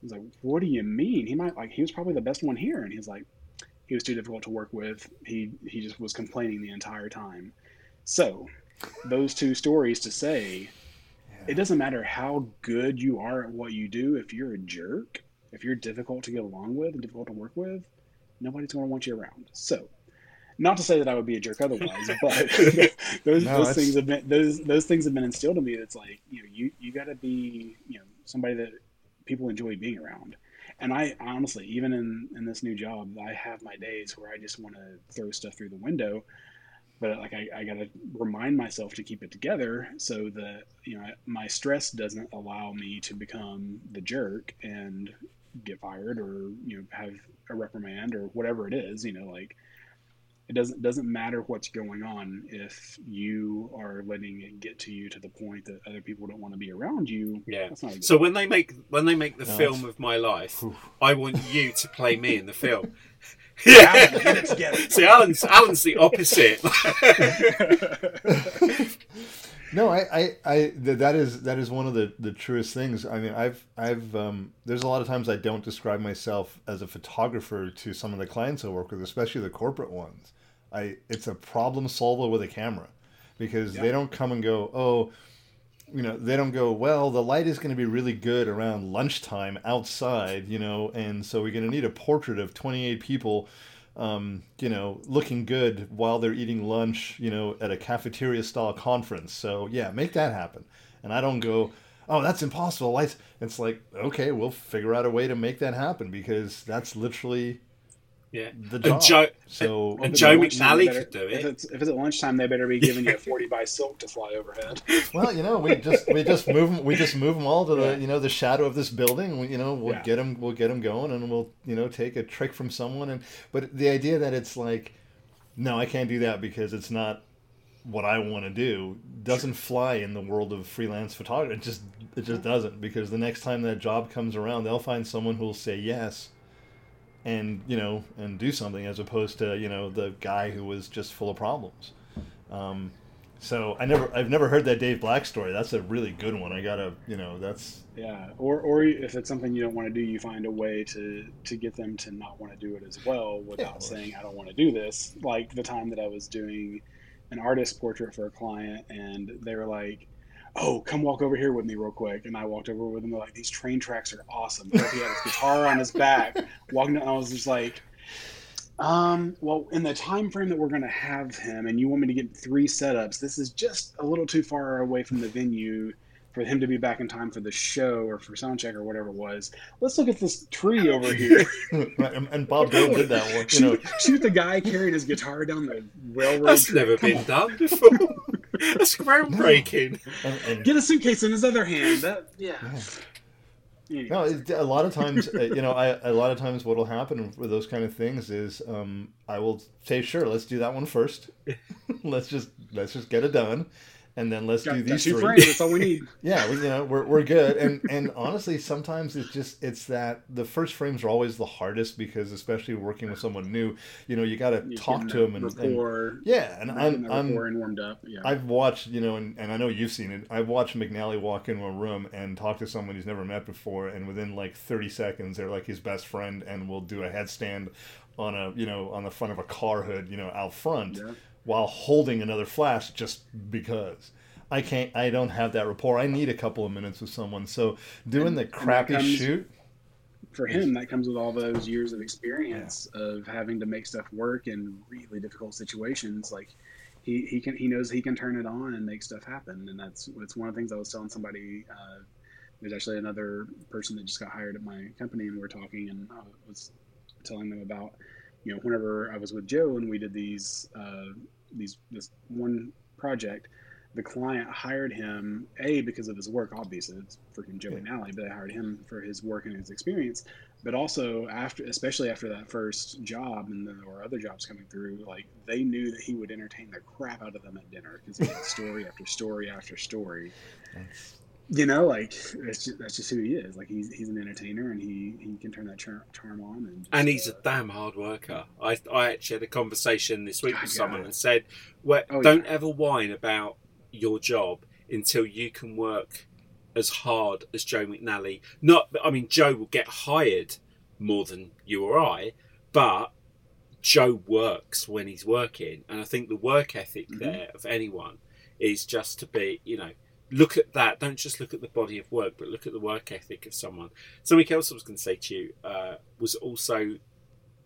He's like, "What do you mean? He might like he was probably the best one here." And he's like, "He was too difficult to work with. He he just was complaining the entire time." So, those two stories to say it doesn't matter how good you are at what you do. If you're a jerk, if you're difficult to get along with and difficult to work with, nobody's going to want you around. So, not to say that I would be a jerk otherwise, but those, no, those things have been those those things have been instilled in me. That's like you know you you got to be you know somebody that people enjoy being around. And I honestly, even in in this new job, I have my days where I just want to throw stuff through the window but like I, I got to remind myself to keep it together so that you know my stress doesn't allow me to become the jerk and get fired or you know have a reprimand or whatever it is you know like it doesn't doesn't matter what's going on if you are letting it get to you to the point that other people don't want to be around you yeah so when they make when they make the no, film of my life oof. i want you to play me in the film yeah. See, Alan's Alan's the opposite. no, I, I, I, that is that is one of the, the truest things. I mean, I've, I've, um, there's a lot of times I don't describe myself as a photographer to some of the clients I work with, especially the corporate ones. I, it's a problem solver with a camera, because yeah. they don't come and go, oh you know they don't go well the light is going to be really good around lunchtime outside you know and so we're going to need a portrait of 28 people um, you know looking good while they're eating lunch you know at a cafeteria style conference so yeah make that happen and i don't go oh that's impossible lights it's like okay we'll figure out a way to make that happen because that's literally yeah, the job. And Joe, so and Joe McNally better, could do it. If it's, if it's at lunchtime, they better be giving you a forty by silk to fly overhead. Well, you know, we just we just move them, we just move them all to the yeah. you know the shadow of this building. We, you know, we'll yeah. get them we'll get them going, and we'll you know take a trick from someone. And but the idea that it's like, no, I can't do that because it's not what I want to do doesn't fly in the world of freelance photography. It just it just doesn't because the next time that job comes around, they'll find someone who'll say yes and you know and do something as opposed to you know the guy who was just full of problems um, So I never, I've never heard that Dave Black story. That's a really good one. I gotta, you know, that's yeah. Or or if it's something you don't want to do, you find a way to to get them to not want to do it as well without Yeah. saying I don't want to do this. Like the time that I was doing an artist portrait for a client, and they were like. Oh, come walk over here with me real quick. And I walked over with him. They're like, these train tracks are awesome. But he had his guitar on his back, walking. down, I was just like, um, well, in the time frame that we're going to have him, and you want me to get three setups, this is just a little too far away from the venue for him to be back in time for the show or for sound check or whatever it was. Let's look at this tree over here. and, and Bob Dylan did that one. You know, shoot, shoot the guy carrying his guitar down the railroad. That's track. never Come been on. done before. That's groundbreaking. and, and Get a suitcase in his other hand. That yeah. Anyway. No, a lot of times, uh, you know, I a lot of times what'll happen with those kind of things is um, I will say, sure, let's do that one first. let's just let's just get it done, and then let's Got, do these two three. frames. That's all we need. Yeah, we, you know, we're, we're good. And and honestly, sometimes it's just it's that the first frames are always the hardest because especially working with someone new, you know, you got to talk to them and, and yeah, and I'm I'm and warmed up. Yeah. I've watched, you know, and, and I know you've seen it. I've watched McNally walk into a room and talk to someone he's never met before, and within like 30 seconds, they're like his best friend, and will do a headstand on a, you know, on the front of a car hood, you know, out front, Yeah. While holding another flash just because. I can't. I don't have that rapport. I need a couple of minutes with someone. So doing the that crappy comes- shoot, for him, that comes with all those years of experience of having to make stuff work in really difficult situations. Like he, he can he knows he can turn it on and make stuff happen, and that's it's one of the things I was telling somebody. Uh, there's actually another person that just got hired at my company, and we are talking, and I was telling them about you know whenever I was with Joe and we did these uh, these this one project. The client hired him a because of his work. Obviously, it's freaking Joe Yeah. McNally, but they hired him for his work and his experience. But also after, especially after that first job and then or other jobs coming through, like they knew that he would entertain the crap out of them at dinner because he had story after story after story. That's- You know, like that's just, that's just who he is. Like he's he's an entertainer and he he can turn that char- charm on and. Just, And he's a uh, damn hard worker. I, I actually had a conversation this week with someone and said, well, Oh, don't yeah. ever whine about your job until you can work as hard as Joe McNally. Not, I mean, Joe will get hired more than you or I, but Joe works when he's working. And I think the work ethic Mhm. there of anyone is just to be, you know, look at that. Don't just look at the body of work, but look at the work ethic of someone. Something else I was going to say to you uh, was also,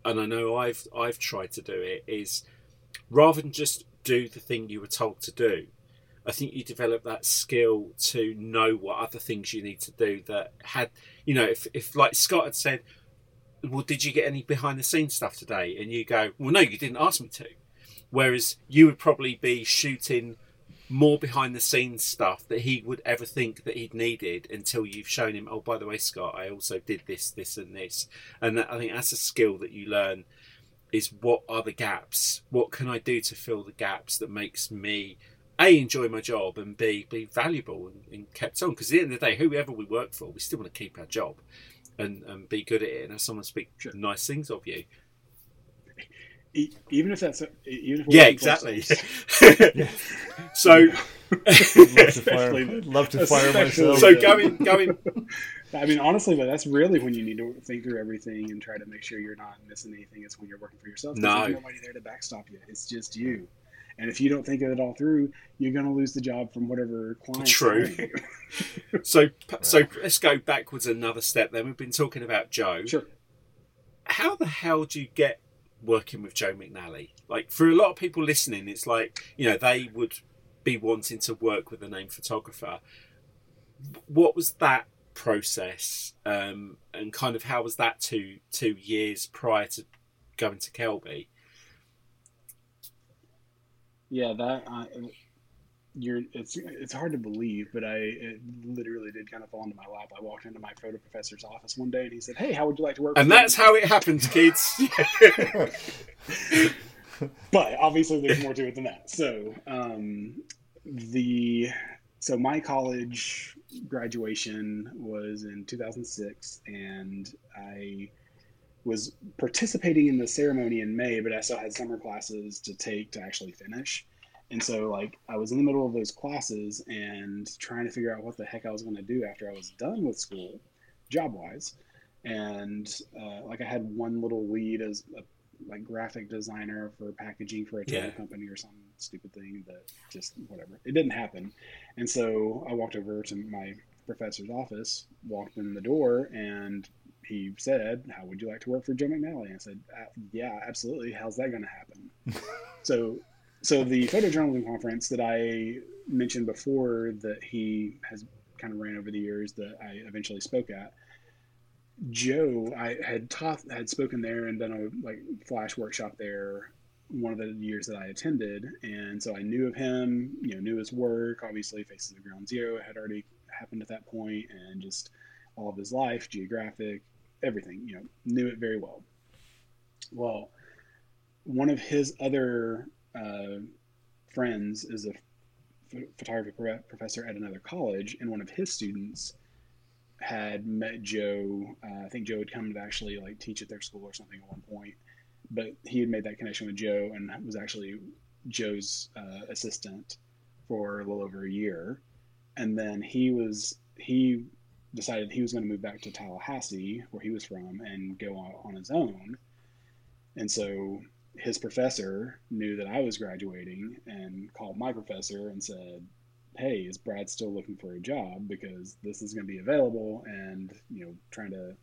and I know I've I've tried to do it, is rather than just do the thing you were told to do, I think you develop that skill to know what other things you need to do that had, you know, if, if like Scott had said, well, did you get any behind the scenes stuff today? And you go, well, no, you didn't ask me to. Whereas you would probably be shooting more behind the scenes stuff that he would ever think that he'd needed until you've shown him, oh, by the way, Scott, I also did this, this, and this. And that, I think that's a skill that you learn is what are the gaps? What can I do to fill the gaps that makes me a enjoy my job and b be valuable and, and kept on? Because at the end of the day, whoever we work for, we still want to keep our job and, and be good at it and have someone speak Sure. nice things of you. E- even if that's even if we're Yeah, working for exactly. ourselves. so love to fire, love to fire myself. so going going I mean, honestly, but that's really when you need to think through everything and try to make sure you're not missing anything. It's when you're working for yourself. No. there's nobody there to backstop you. It's just you. And if you don't think of it all through, you're going to lose the job from whatever client. True. so so let's go backwards another step. Then we've been talking about Joe. Sure. how the hell do you get working with Joe McNally? Like for a lot of people listening, it's like you know they would be wanting to work with a name photographer. What was that process, um, and kind of how was that two two years prior to going to Kelby? Yeah, that uh, you're. It's it's hard to believe, but I it literally did kind of fall into my lap. I walked into my photo professor's office one day, and he said, "Hey, how would you like to work?" And with me?" that's how it happens, kids. but obviously there's more to it than that. So um, the so my college graduation was in 2006, and I was participating in the ceremony in May, but I still had summer classes to take to actually finish. And so, like, I was in the middle of those classes and trying to figure out what the heck I was going to do after I was done with school, job wise. And uh, like, I had one little lead as a like graphic designer for packaging for a toy Yeah. company or some stupid thing that just whatever. It didn't happen. And so I walked over to my professor's office, walked in the door, and he said, "How would you like to work for Joe McNally?" I said, "Uh, "Yeah, absolutely. How's that going to happen?" so, so the photojournalism conference that I mentioned before that he has kind of ran over the years that I eventually spoke at. Joe, I had taught, had spoken there and done a like flash workshop there one of the years that I attended, and so I knew of him, you know, knew his work. Obviously, Faces of Ground Zero had already happened at that point, and just all of his life, geographic, everything, you know, knew it very well. Well, one of his other uh, friends is a ph- photography pro- professor at another college, and one of his students had met Joe. Uh, I think Joe had come to actually like teach at their school or something at one point, but he had made that connection with Joe and was actually Joe's uh, assistant for a little over a year, and then he was he decided he was going to move back to Tallahassee, where he was from, and go on, on his own. And so his professor knew that I was graduating and called my professor and said, "Hey, is Brad still looking for a job? Because this is going to be available, and you know, trying to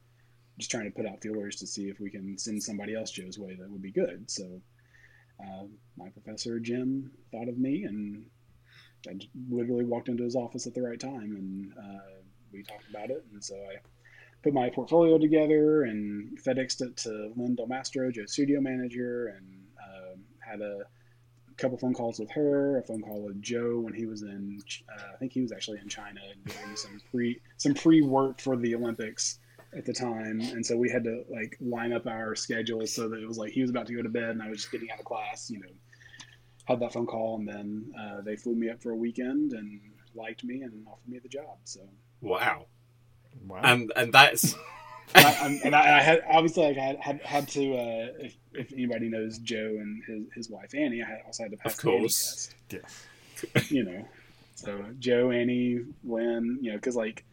just trying to put out feelers to see if we can send somebody else Joe's way that would be good." So uh, my professor Jim thought of me, and I literally walked into his office at the right time, and uh, we talked about it. And so I put my portfolio together and FedExed it to Lynn Del Mastro, Joe's studio manager, and uh, had a couple phone calls with her, a phone call with Joe when he was in, uh, I think he was actually in China doing some pre some pre work for the Olympics at the time, and so we had to like line up our schedules so that it was like he was about to go to bed and I was just getting out of class, you know. Had that phone call and then uh, they flew me up for a weekend and liked me and offered me the job. So Wow. Wow. And and that's I, I'm- and I, I had obviously like, I had had, had to uh, if, if anybody knows Joe and his, his wife Annie, I had also had to pass Of the Annie course. test. yes. You know, so Joe, Annie, Lynn, you know, because like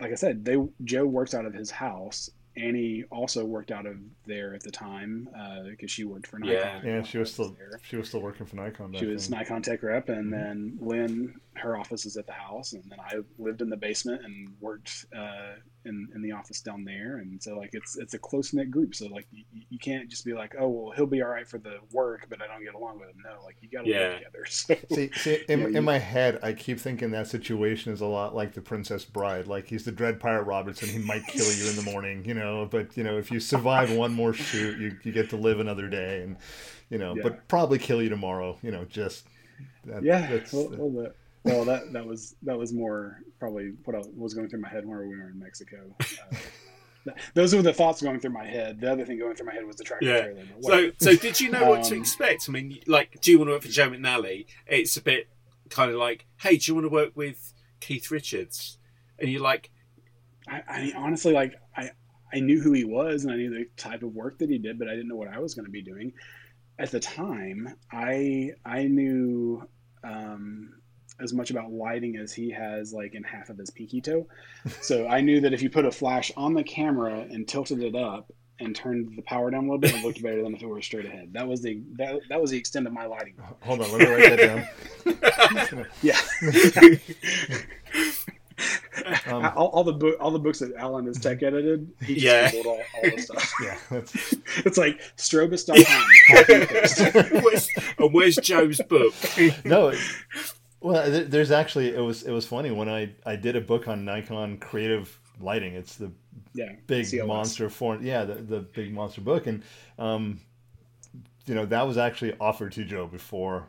like I said, they Joe works out of his house. Annie also worked out of there at the time because she worked for Nikon. Yeah. Yeah, she was still there. she was still working for Nikon. She was then. Nikon tech rep, and then Lynn, her office is at the house, and then I lived in the basement and worked uh, in in the office down there, and so like it's it's a close knit group. So like you, you can't just be like, oh well, he'll be all right for the work, but I don't get along with him. No, like you got to Yeah. work together. So See, see in, Yeah, you- in my head, I keep thinking that situation is a lot like the Princess Bride. Like he's the Dread Pirate Robertson. He might kill you in the morning, you know. But you know, if you survive one more shoot, you, you get to live another day, and you know, Yeah. but probably kill you tomorrow. You know, just that, yeah, that's, a little bit. Well, that that was that was more probably what I was going through my head when we were in Mexico. Uh, those were the thoughts going through my head. The other thing going through my head was the tractor Yeah. trailer. so. So did you know what to Um, expect? I mean, like, do you want to work for Joe McNally? It's a bit kind of like, hey, do you want to work with Keith Richards? And you're like, I, I mean, honestly, like I, I knew who he was and I knew the type of work that he did, but I didn't know what I was going to be doing. At the time, I I knew um, as much about lighting as he has, like in half of his pinky toe. So I knew that if you put a flash on the camera and tilted it up and turned the power down a little bit, it looked better than if it were straight ahead. That was the that, that was the extent of my lighting. hold on, let me write that down. Yeah. Um, all, all the book, all the books that Alan has tech edited, he just Yeah. All, all the stuff. yeah, that's, It's like strobist.com. copy and paste. where's, and where's Joe's book? no. Well, there's actually it was it was funny when I I did a book on Nikon creative lighting. It's the yeah, big CLS. monster form. Yeah, the, the big monster book, and um, you know that was actually offered to Joe before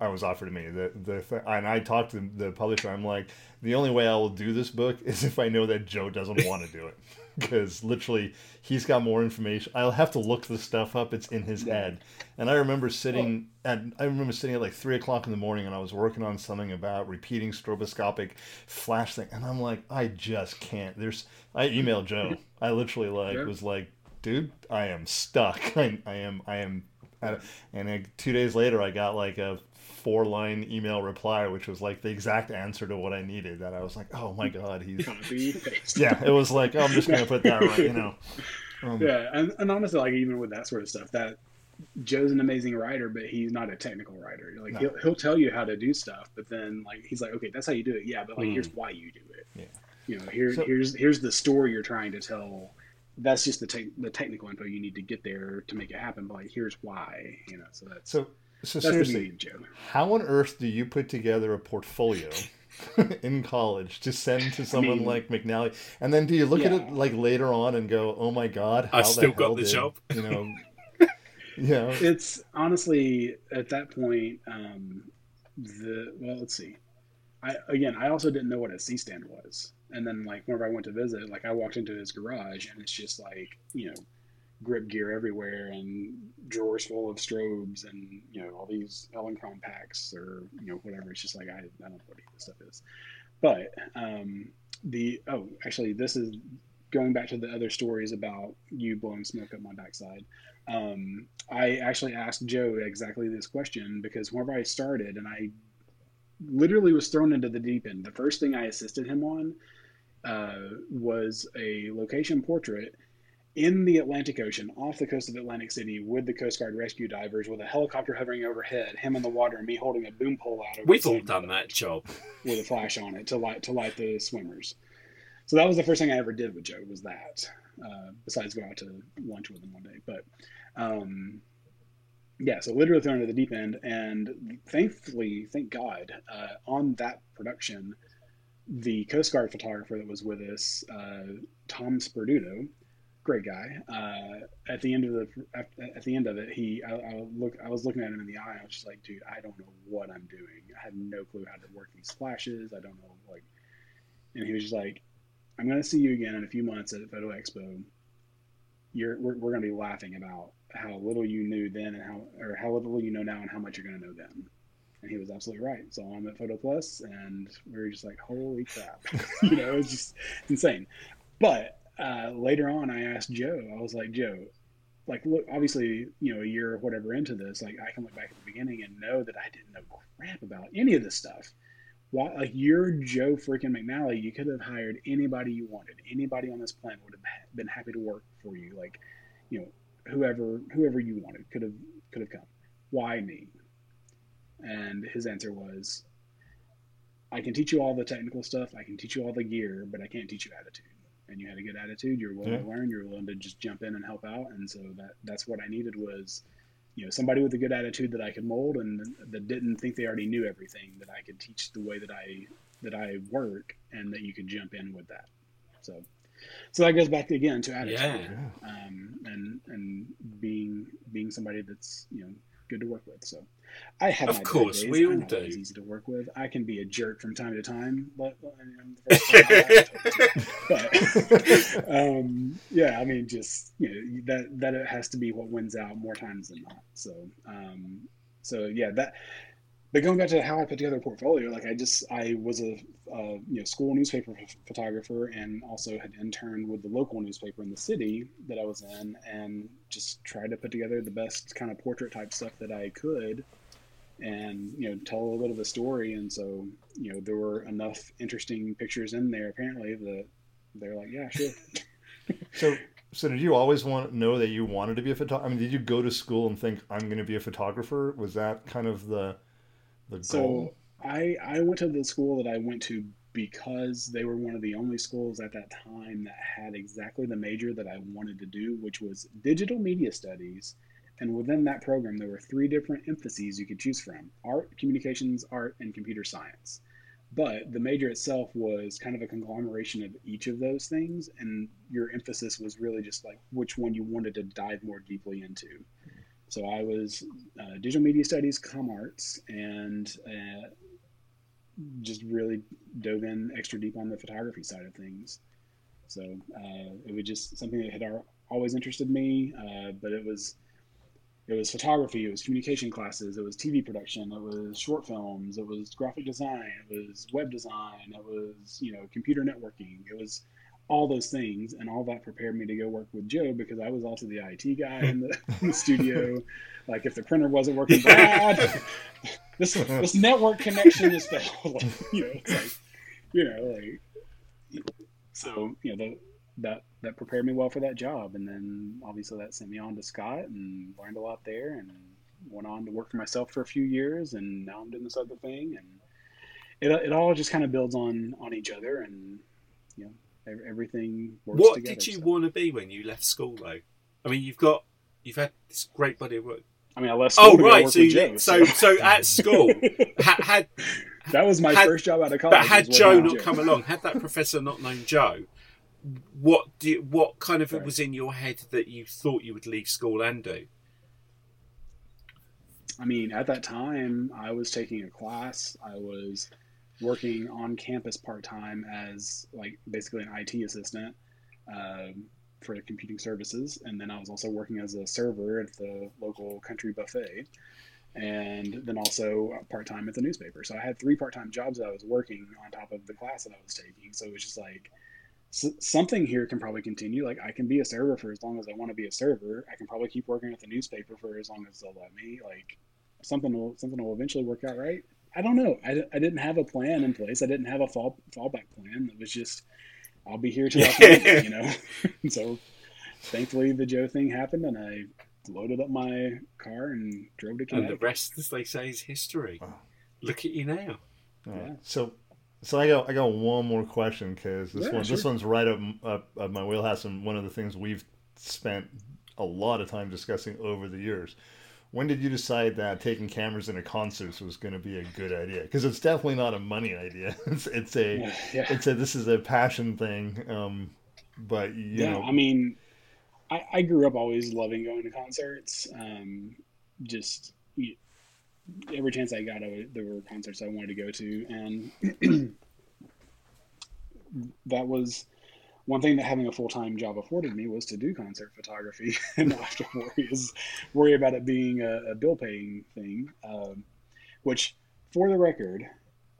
I was offered to me. The the and I talked to the publisher. I'm like, the only way I will do this book is if I know that Joe doesn't want to do it, because literally he's got more information. I'll have to look the stuff up. It's in his Yeah. head. And I remember oh. sitting at I remember sitting at like three o'clock in the morning, and I was working on something about repeating stroboscopic flash thing, and I'm like, I just can't. There's I emailed Joe. I literally like Yeah. was like, dude, I am stuck. I, I am I am. And two days later, I got like a four line email reply, which was like the exact answer to what I needed. That I was like, oh my god, he's yeah. It was like, oh, I'm just gonna put that right, you know. Um, Yeah, and, and honestly, like even with that sort of stuff, that Joe's an amazing writer, but he's not a technical writer. Like No. he'll he'll tell you how to do stuff, but then like he's like, okay, that's how you do it. Yeah, but like Mm. here's why you do it. Yeah. You know, here So- here's here's the story you're trying to tell. That's just the te- the technical info you need to get there to make it happen. But like, here's why. You know, so that's So so that's seriously, beauty of how on earth do you put together a portfolio in college to send to someone mean- like McNally? And then do you look at it like later on and go, "Oh my god, how I the still hell got the did-" job. You know, you know, It's honestly at that point, um, the well, let's see. I again, I also didn't know what a C stand was, and then like whenever I went to visit, like I walked into his garage, and it's just like you know, grip gear everywhere, and drawers full of strobes, and you know all these Elinchrom packs or you know whatever. It's just like I, I don't know what this stuff is, but um, the oh actually this is going back to the other stories about you blowing smoke up my backside. Um, I actually asked Joe exactly this question because whenever I started and I literally was thrown into the deep end, the first thing I assisted him on uh, was a location portrait in the Atlantic Ocean off the coast of Atlantic City with the Coast Guard rescue divers with a helicopter hovering overhead, him in the water, and me holding a boom pole out. We've all of done that job. with a flash on it to light to light the swimmers. So that was the first thing I ever did with Joe was that. Uh, besides going out to lunch with him one day, but um, yeah, so literally thrown into the deep end, and thankfully, thank God, uh, on that production, the Coast Guard photographer that was with us, uh, Tom Sperduto, great guy. Uh, at the end of the at, the end of it, he I, I look I was looking at him in the eye. I was just like, dude, I don't know what I'm doing. I have no clue how to work these flashes. I don't know like. And he was just like, I'm gonna see you again in a few months at Photo Expo. You're we're, we're gonna be laughing about how little you knew then and how or how little you know now and how much you're gonna know then. And he was absolutely right. So I'm at Photo Plus, and we were just like, holy crap, you know, it's just insane. But uh, later on, I asked Joe. I was like, Joe, like, look, obviously, you know, a year or whatever into this, like, I can look back at the beginning and know that I didn't know crap about any of this stuff. Why, like, you're Joe freaking McNally. You could have hired anybody you wanted. Anybody on this planet would have been happy to work for you. Like, you know, whoever whoever you wanted could have could have come. Why me? And his answer was, I can teach you all the technical stuff. I can teach you all the gear, but I can't teach you attitude. And you had a good attitude. You're willing to learn. You're willing to just jump in and help out. And so that that's what I needed was, you know, somebody with a good attitude that I could mold and that didn't think they already knew everything. That I could teach the way that I that I work, and that you could jump in with that. So, so that goes back again to attitude Yeah. um, and and being being somebody that's you know good to work with. So I have Of course, we all do. easy to work with. I can be a jerk from time to time, but I'm the first time I- but um, yeah, I mean, just you know that that it has to be what wins out more times than not. So um, so yeah, that. But going back to how I put together a portfolio, like I just I was a uh, you know school newspaper ph- photographer and also had interned with the local newspaper in the city that I was in, and just tried to put together the best kind of portrait type stuff that I could, and you know tell a little bit of a story. And so you know there were enough interesting pictures in there apparently that they're like, yeah, sure. So, so did you always want to know that you wanted to be a photographer? I mean, did you go to school and think I'm going to be a photographer? Was that kind of the the So goal? I I went to the school that I went to because they were one of the only schools at that time that had exactly the major that I wanted to do, which was digital media studies. And within that program, there were three different emphases you could choose from art, communications, art, and computer science. But the major itself was kind of a conglomeration of each of those things. And your emphasis was really just like which one you wanted to dive more deeply into. So I was uh, digital media studies, com arts, and uh, just really dove in extra deep on the photography side of things. So uh, it was just something that had always interested me, uh, but it was it was photography, it was communication classes, it was TV production, it was short films, it was graphic design, it was web design, it was you know computer networking, it was all those things, and all that prepared me to go work with Joe because I was also the IT guy in the, in the studio. Like if the printer wasn't working, Brad, this this network connection is failed. you know, it's like, you know, like so you know the, that that prepared me well for that job, and then obviously that sent me on to Scott and learned a lot there, and went on to work for myself for a few years, and now I'm doing this other thing, and it it all just kind of builds on on each other, and you know everything works what together, did you so. want to be when you left school, though? I mean, you've got you've had this great body of work. I mean, I left school Oh right, so Joe, so so at school ha, had that was my had- first job out of college. but had Joe not come along, had that professor not known Joe, what do you, what kind of Right. was in your head that you thought you would leave school and do? I mean, at that time, I was taking a class. I was working on campus part time as like basically an IT assistant um, for computing services, and then I was also working as a server at the local country buffet, and then also part time at the newspaper. So I had three part time jobs that I was working on top of the class that I was taking. So it was just like s- something here can probably continue. Like I can be a server for as long as I want to be a server. I can probably keep working at the newspaper for as long as they'll let me. Like something will something will eventually work out right. I don't know. I, I didn't have a plan in place. I didn't have a fall fallback plan. It was just I'll be here till I can, you know. so thankfully the Joe thing happened, and I loaded up my car and drove to And the rest, as they say, is history. Wow. Look at you now. All right. Yeah. So, so I got I got one more question because this Yeah, one this one's right up, up up my wheelhouse and one of the things we've spent a lot of time discussing over the years. When did you decide that taking cameras into concerts was going to be a good idea? Because it's definitely not a money idea. It's it's a Yeah, yeah. it's a this is a passion thing. Um, but you yeah, know, I mean, I, I grew up always loving going to concerts. Um, just you- every chance I got, I there were concerts I wanted to go to, and that was one thing that having a full time job afforded me was to do concert photography and not have to worry is worry about it being a, a bill paying thing. Um, which, for the record,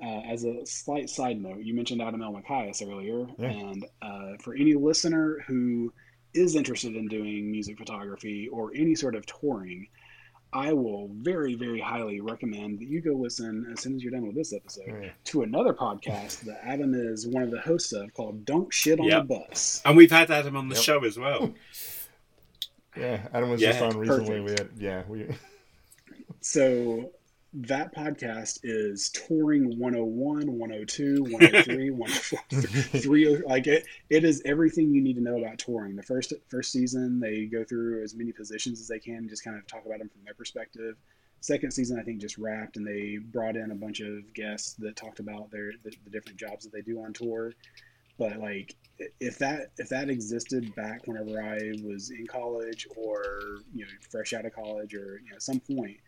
uh, as a slight side note, you mentioned Adam Elmakias earlier, Yeah. and uh, for any listener who is interested in doing music photography or any sort of touring, I will very, very highly recommend that you go listen as soon as you're done with this episode Yeah. to another podcast that Adam is one of the hosts of called "Don't Shit on Yep. the Bus." And we've had Adam on the Yep. show as well. yeah, Adam was Yeah, just on recently. perfect. We had yeah we So that podcast is touring 101, 102, 103, 104, 30 like it, it is everything you need to know about touring. The first first season they go through as many positions as they can, just kind of talk about them from their perspective. Second season I think just wrapped and they brought in a bunch of guests that talked about their the, the different jobs that they do on tour. But like if that if that existed back whenever I was in college or you know fresh out of college or you know at some point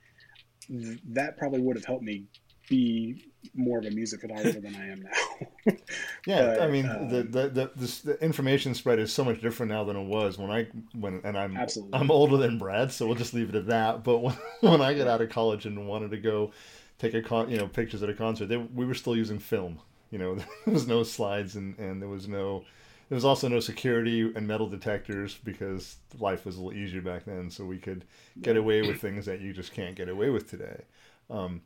that probably would have helped me be more of a music photographer than I am now. Yeah, But, I mean um, the, the the this, the information spread is so much different now than it was when I when and I'm Absolutely. I'm older than Brad, so we'll just leave it at that. But when, when I got out of college and wanted to go take a con, you know pictures at a concert, they, we were still using film. You know, there was no slides and and there was no there was also no security and metal detectors because life was a little easier back then, so we could get away with things that you just can't get away with today. Um,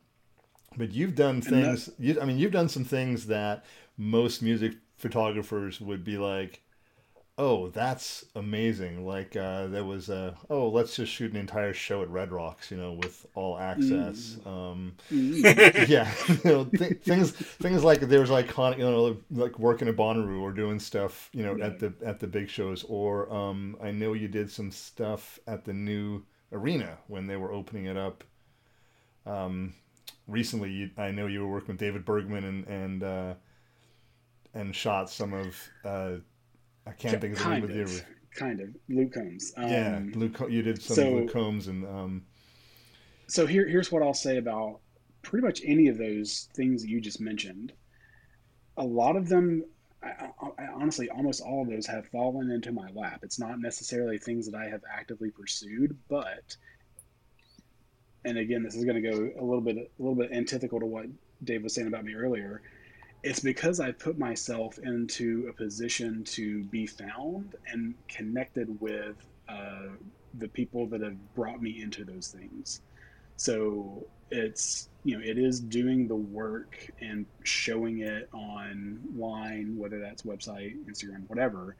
but you've done things. You, I mean, you've done some things that most music photographers would be like, "Oh, that's amazing!" Like uh, there was a, "Oh, let's just shoot an entire show at Red Rocks," you know, with all access. Um, Mm. yeah, you know, th- things things like there was iconic, you know, like working at Bonnaroo or doing stuff, you know, at the at the big shows. Or um, I know you did some stuff at the new arena when they were opening it up. Um, recently, you, I know you were working with David Bergman and and uh, and shot some of. Uh, I can't think of the name kind of the kind of. Luke Combs. Um, yeah, Luke, you did some so- Luke Combs and um, So here, here's what I'll say about pretty much any of those things that you just mentioned. A lot of them, I, I honestly, almost all of those have fallen into my lap. It's not necessarily things that I have actively pursued, but, and again, this is going to go a little bit, a little bit antithetical to what Dave was saying about me earlier. It's because I put myself into a position to be found and connected with uh, the people that have brought me into those things. So it's you know it is doing the work and showing it online, whether that's website, Instagram, whatever,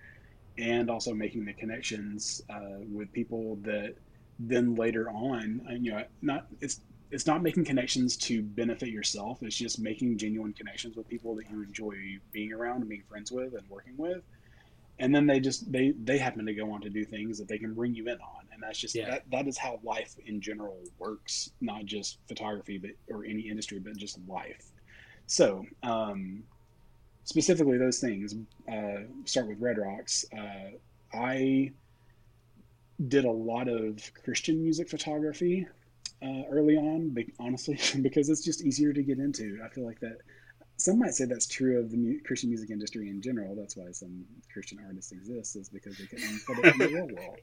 and also making the connections uh, with people that then later on, uh, you know, not it's it's not making connections to benefit yourself. It's just making genuine connections with people that you enjoy being around and being friends with and working with. And then they just they they happen to go on to do things that they can bring you in on, and that's just yeah. that that is how life in general works. Not just photography, but or any industry, but just life. So um, specifically, those things uh, start with Red Rocks. Uh, I did a lot of Christian music photography uh, early on, honestly, because it's just easier to get into. I feel like that. Some might say that's true of the mu- Christian music industry in general. That's why some Christian artists exist, is because they couldn't put it in the real world.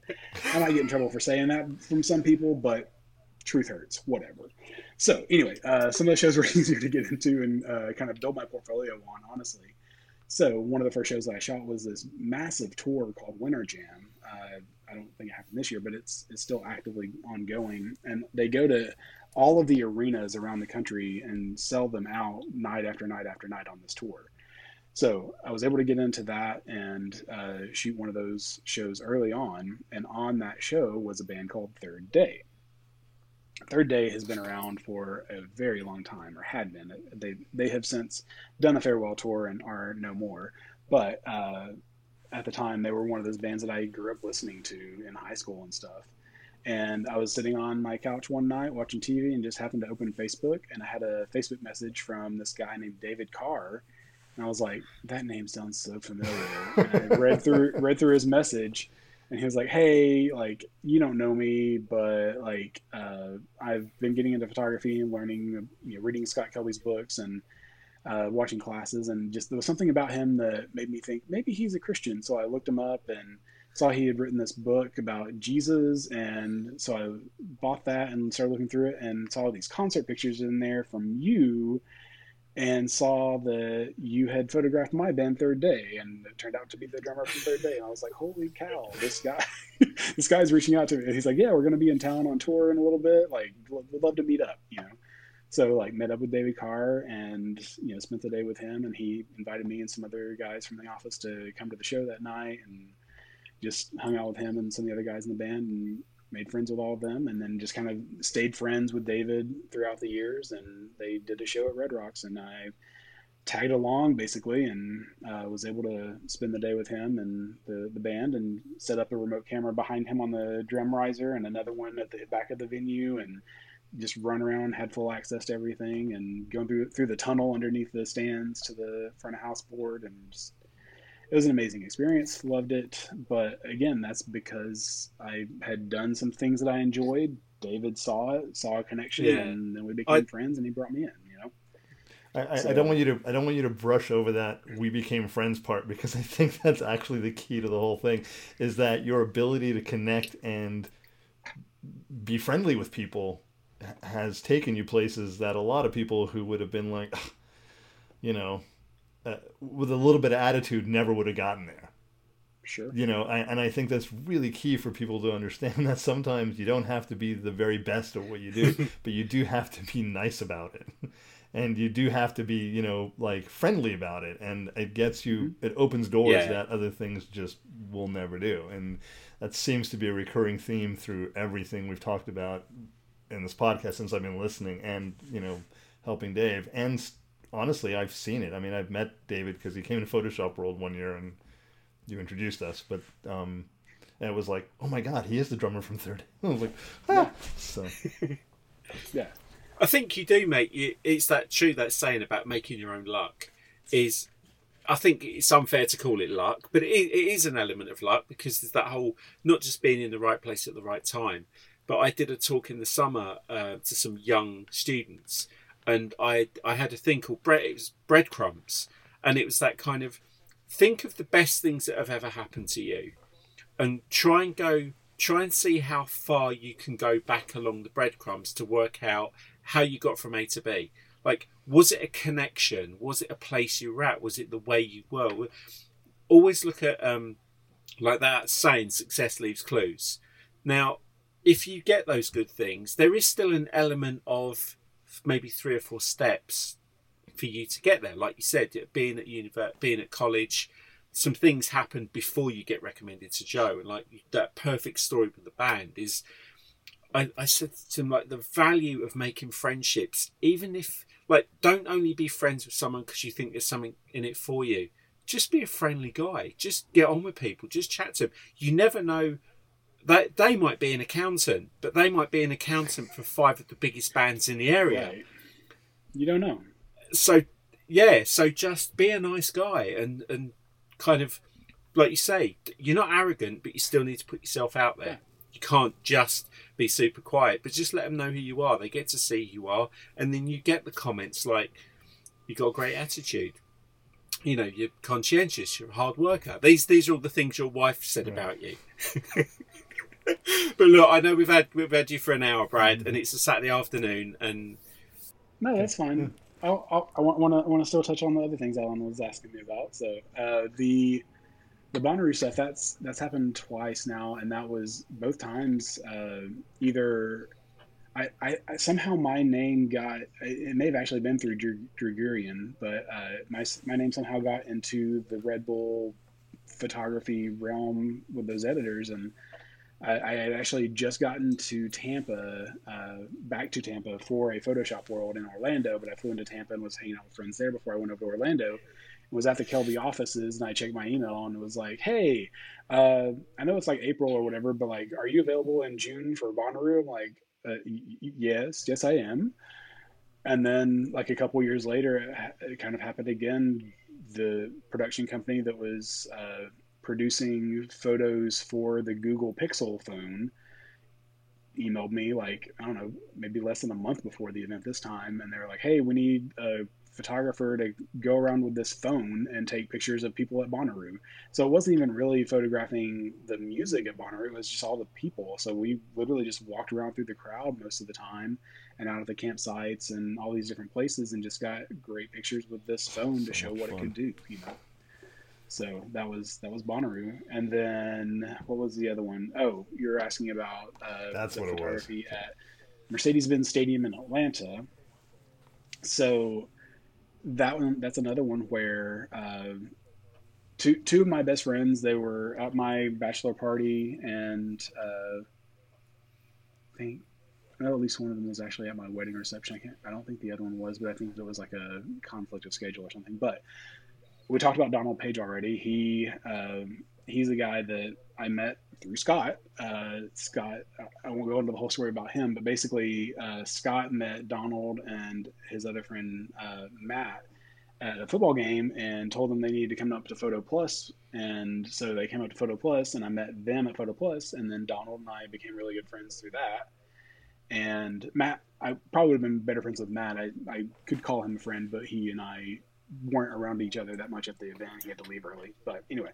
I might get in trouble for saying that from some people, but truth hurts. Whatever. So anyway, uh, some of the shows were easier to get into and uh, kind of build my portfolio on, honestly. So one of the first shows that I shot was this massive tour called Winter Jam. Uh, I don't think it happened this year, but it's it's still actively ongoing. And they go to all of the arenas around the country and sell them out night after night after night on this tour. So I was able to get into that and uh, shoot one of those shows early on. And on that show was a band called Third Day. Third Day has been around for a very long time, or had been. They they have since done a farewell tour and are no more. But uh, at the time they were one of those bands that I grew up listening to in high school and stuff. And I was sitting on my couch one night watching TV and just happened to open Facebook and I had a Facebook message from this guy named David Carr. And I was like, that name sounds so familiar. And I read through read through his message and he was like, "Hey, like you don't know me, but like uh, I've been getting into photography and learning, you know, reading Scott Kelby's books and uh, watching classes, and just there was something about him that made me think maybe he's a Christian. So I looked him up and saw he had written this book about Jesus, and so I bought that and started looking through it and saw these concert pictures in there from you, and saw that you had photographed my band Third Day, and it turned out to be the drummer from Third Day, and I was like, holy cow, this guy, this guy's reaching out to me. And he's like, yeah, we're gonna be in town on tour in a little bit, like, would love to meet up, you know. So like met up with David Carr and you know spent the day with him, and he invited me and some other guys from the office to come to the show that night, and just hung out with him and some of the other guys in the band, and made friends with all of them, and then just kind of stayed friends with David throughout the years, and they did a show at Red Rocks, and I tagged along basically and uh, was able to spend the day with him and the, the band and set up a remote camera behind him on the drum riser and another one at the back of the venue and just run around, had full access to everything, and going through through the tunnel underneath the stands to the front of house board, and just it was an amazing experience. Loved it, but again, that's because I had done some things that I enjoyed. David saw it, saw a connection, yeah. and then we became I, friends, and he brought me in. You know. I, I, so, I, don't want you to I don't want you to brush over that we became friends part because I think that's actually the key to the whole thing is that your ability to connect and be friendly with people has taken you places that a lot of people who would have been like, you know, uh, with a little bit of attitude never would have gotten there. Sure. You know, I, and I think that's really key for people to understand that sometimes you don't have to be the very best at what you do, but you do have to be nice about it. And you do have to be, you know, like friendly about it. And it gets you, mm-hmm. it opens doors yeah. that other things just will never do. And that seems to be a recurring theme through everything we've talked about in this podcast since I've been listening and you know helping Dave. And honestly, I've seen it. I mean, I've met David because he came to Photoshop World one year and you introduced us. But um, and it was like, oh my god, he is the drummer from Third. I was like, ah. so yeah. I think you do make it's that true that saying about making your own luck is I think it's unfair to call it luck, but it, it is an element of luck because there's that whole not just being in the right place at the right time, but I did a talk in the summer uh, to some young students, and I I had a thing called bread. It was breadcrumbs, and it was that kind of think of the best things that have ever happened to you, and try and go try and see how far you can go back along the breadcrumbs to work out how you got from A to B. Like, was it a connection? Was it a place you were at? Was it the way you were? Always look at um, like that saying, "Success leaves clues." Now, if you get those good things, there is still an element of maybe three or four steps for you to get there. Like you said, being at university, being at college, some things happen before you get recommended to Joe, and like that perfect story with the band is. I, I said to him like the value of making friendships, even if like don't only be friends with someone because you think there's something in it for you. Just be a friendly guy. Just get on with people. Just chat to them. You never know they, they might be an accountant, but they might be an accountant for five of the biggest bands in the area. Right. You don't know. So yeah, so just be a nice guy and and kind of like you say, you're not arrogant, but you still need to put yourself out there. Yeah. You can't just be super quiet, but just let them know who you are. They get to see who you are, and then you get the comments like, "You got a great attitude." You know, you're conscientious. You're a hard worker. These these are all the things your wife said about you. but look, I know we've had we've had you for an hour, Brad, and it's a Saturday afternoon, and no, that's fine. i i want to want to still touch on the other things Alan was asking me about. So uh, the the Bonnaroo stuff that's that's happened twice now, and that was both times uh, either. I, I, I, somehow my name got it may have actually been through Drew Gurian, but uh, my my name somehow got into the Red Bull photography realm with those editors, and I, I, had actually just gotten to Tampa, uh, back to Tampa for a Photoshop World in Orlando, but I flew into Tampa and was hanging out with friends there before I went over to Orlando. Was at the Kelby offices and I checked my email and it was like, "Hey, uh, I know it's like April or whatever, but like, are you available in June for Bonnaroo?" I'm like, uh, y- "Yes, yes, I am." And then, like a couple years later, it, it, kind of happened again. The production company that was uh, producing photos for the Google Pixel phone emailed me like I don't know maybe less than a month before the event this time and they're like hey we need a photographer to go around with this phone and take pictures of people at Bonnaroo. So it wasn't even really photographing the music at Bonnaroo it was just all the people. So we literally just walked around through the crowd most of the time and out of the campsites and all these different places and just got great pictures with this phone to show what fun. it could do you know so that was that was Bonnaroo, and then what was the other one? Oh, you're asking about uh, that's the what photography it was. at Mercedes-Benz Stadium in Atlanta. So that one, that's another one where uh, two two of my best friends they were at my bachelor party, and uh, I think well, at least one of them was actually at my wedding reception. I can't, I don't think the other one was, but I think it was like a conflict of schedule or something. But we talked about Donald Page already. He um, he's a guy that I met through Scott. Uh, Scott, I won't go into the whole story about him, but basically, uh, Scott met Donald and his other friend uh, Matt at a football game and told them they needed to come up to Photo Plus. And so they came up to Photo Plus, and I met them at Photo Plus, and then Donald and I became really good friends through that. And Matt, I probably would have been better friends with Matt. I, I could call him a friend, but he and I weren't around each other that much at the event. He had to leave early. But anyway,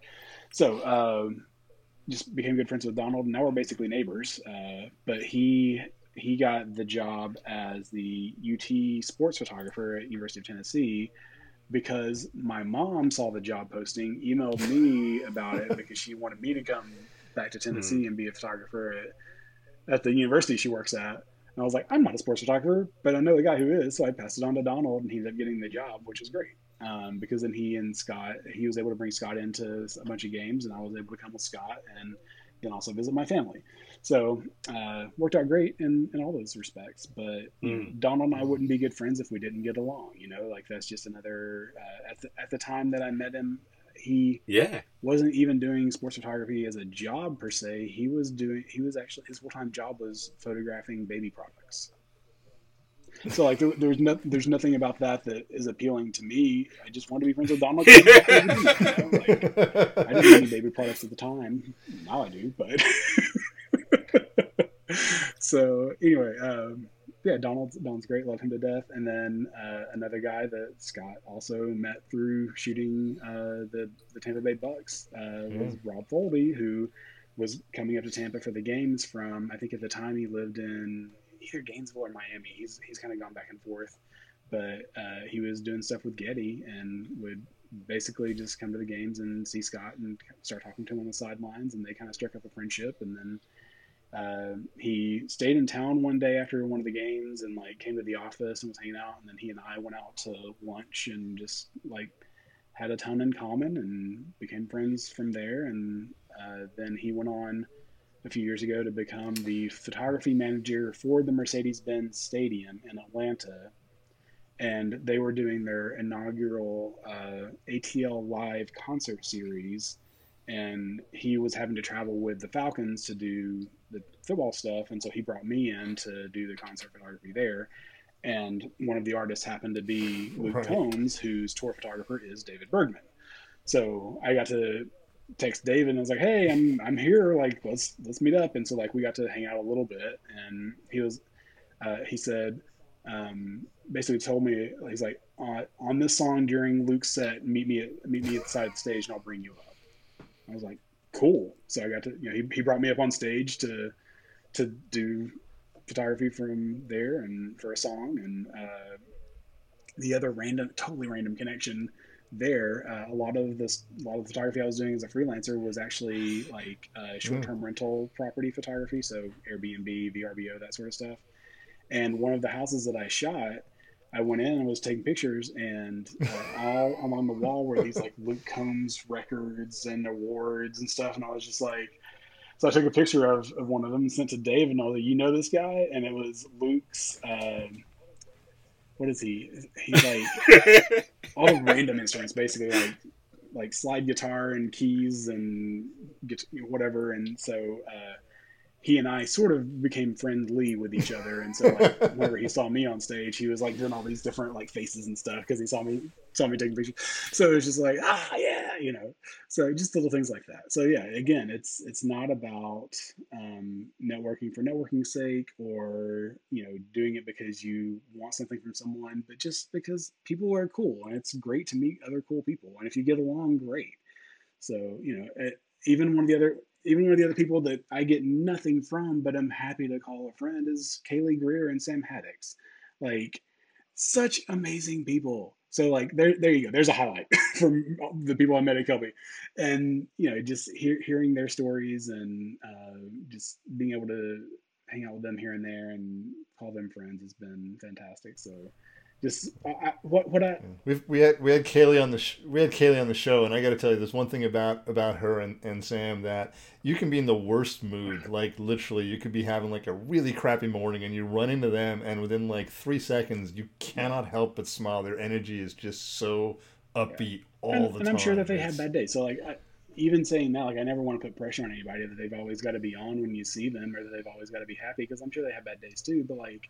so um, just became good friends with Donald. Now we're basically neighbors. Uh, but he he got the job as the UT sports photographer at University of Tennessee because my mom saw the job posting, emailed me about it because she wanted me to come back to Tennessee mm. and be a photographer at, at the university she works at. And I was like, I'm not a sports photographer, but I know the guy who is. So I passed it on to Donald and he ended up getting the job, which is great um, because then he and Scott, he was able to bring Scott into a bunch of games, and I was able to come with Scott and then also visit my family. So uh, worked out great in, in all those respects. But mm. Donald and I wouldn't be good friends if we didn't get along. You know, like that's just another. Uh, at the at the time that I met him, he yeah wasn't even doing sports photography as a job per se. He was doing. He was actually his full time job was photographing baby products. So like there, there's no, there's nothing about that that is appealing to me. I just want to be friends with Donald. you know? like, I didn't need baby products at the time. Now I do, but so anyway, um, yeah, Donald's Donald's great. Love him to death. And then uh, another guy that Scott also met through shooting uh, the the Tampa Bay Bucs uh, was Rob Foldy, who was coming up to Tampa for the games from I think at the time he lived in either Gainesville or Miami. He's he's kind of gone back and forth, but uh, he was doing stuff with Getty and would basically just come to the games and see Scott and start talking to him on the sidelines, and they kind of struck up a friendship, and then uh, he stayed in town one day after one of the games and like came to the office and was hanging out. And then he and I went out to lunch and just like had a ton in common and became friends from there. And uh, then he went on a few years ago to become the photography manager for the Mercedes Benz Stadium in Atlanta. And they were doing their inaugural uh, ATL Live concert series. And he was having to travel with the Falcons to do the football stuff. And so he brought me in to do the concert photography there. And one of the artists happened to be Luke right. Combs, whose tour photographer is David Bergman. So I got to text David and I was like, "Hey, I'm I'm here. Like, let's let's meet up." And so like we got to hang out a little bit, and he was uh, he said um, basically told me he's like uh, on this song during Luke's set, meet me at meet me at the side of the stage, and I'll bring you up. I was like, cool. So I got to you know he, he brought me up on stage to to do photography from there and for a song and uh, the other random totally random connection there, uh, a lot of this, a lot of the photography I was doing as a freelancer was actually like uh, short-term mm. rental property photography, so Airbnb, VRBO, that sort of stuff. And one of the houses that I shot, I went in and was taking pictures, and uh, all along the wall were these like Luke Combs records and awards and stuff, and I was just like. So I took a picture of, of one of them and sent to Dave, and I was like, "You know this guy?" And it was Luke's. Um, what is he? He's like all random instruments, basically like like slide guitar and keys and whatever. And so uh, he and I sort of became friendly with each other. And so like, whenever he saw me on stage, he was like doing all these different like faces and stuff because he saw me saw me taking pictures. So it was just like ah yeah, you know. So just little things like that. So yeah, again, it's it's not about um, networking for networking's sake or you know doing it because you want something from someone, but just because people are cool and it's great to meet other cool people. And if you get along, great. So you know, it, even one of the other even one of the other people that I get nothing from, but I'm happy to call a friend is Kaylee Greer and Sam Haddix. Like, such amazing people. So like there, there you go. There's a highlight from the people I met at Kelby, and you know, just hear, hearing their stories and uh, just being able to hang out with them here and there and call them friends has been fantastic. So just I, what what I we we had we had Kaylee on the sh- we had Kaylee on the show, and I got to tell you, there's one thing about about her and, and Sam that you can be in the worst mood, like literally, you could be having like a really crappy morning, and you run into them, and within like three seconds, you cannot help but smile. Their energy is just so upbeat yeah. all and, the time. And I'm sure that they it's... have bad days. So like. I, even saying that, like I never want to put pressure on anybody that they've always got to be on when you see them, or that they've always got to be happy, because I'm sure they have bad days too. But like,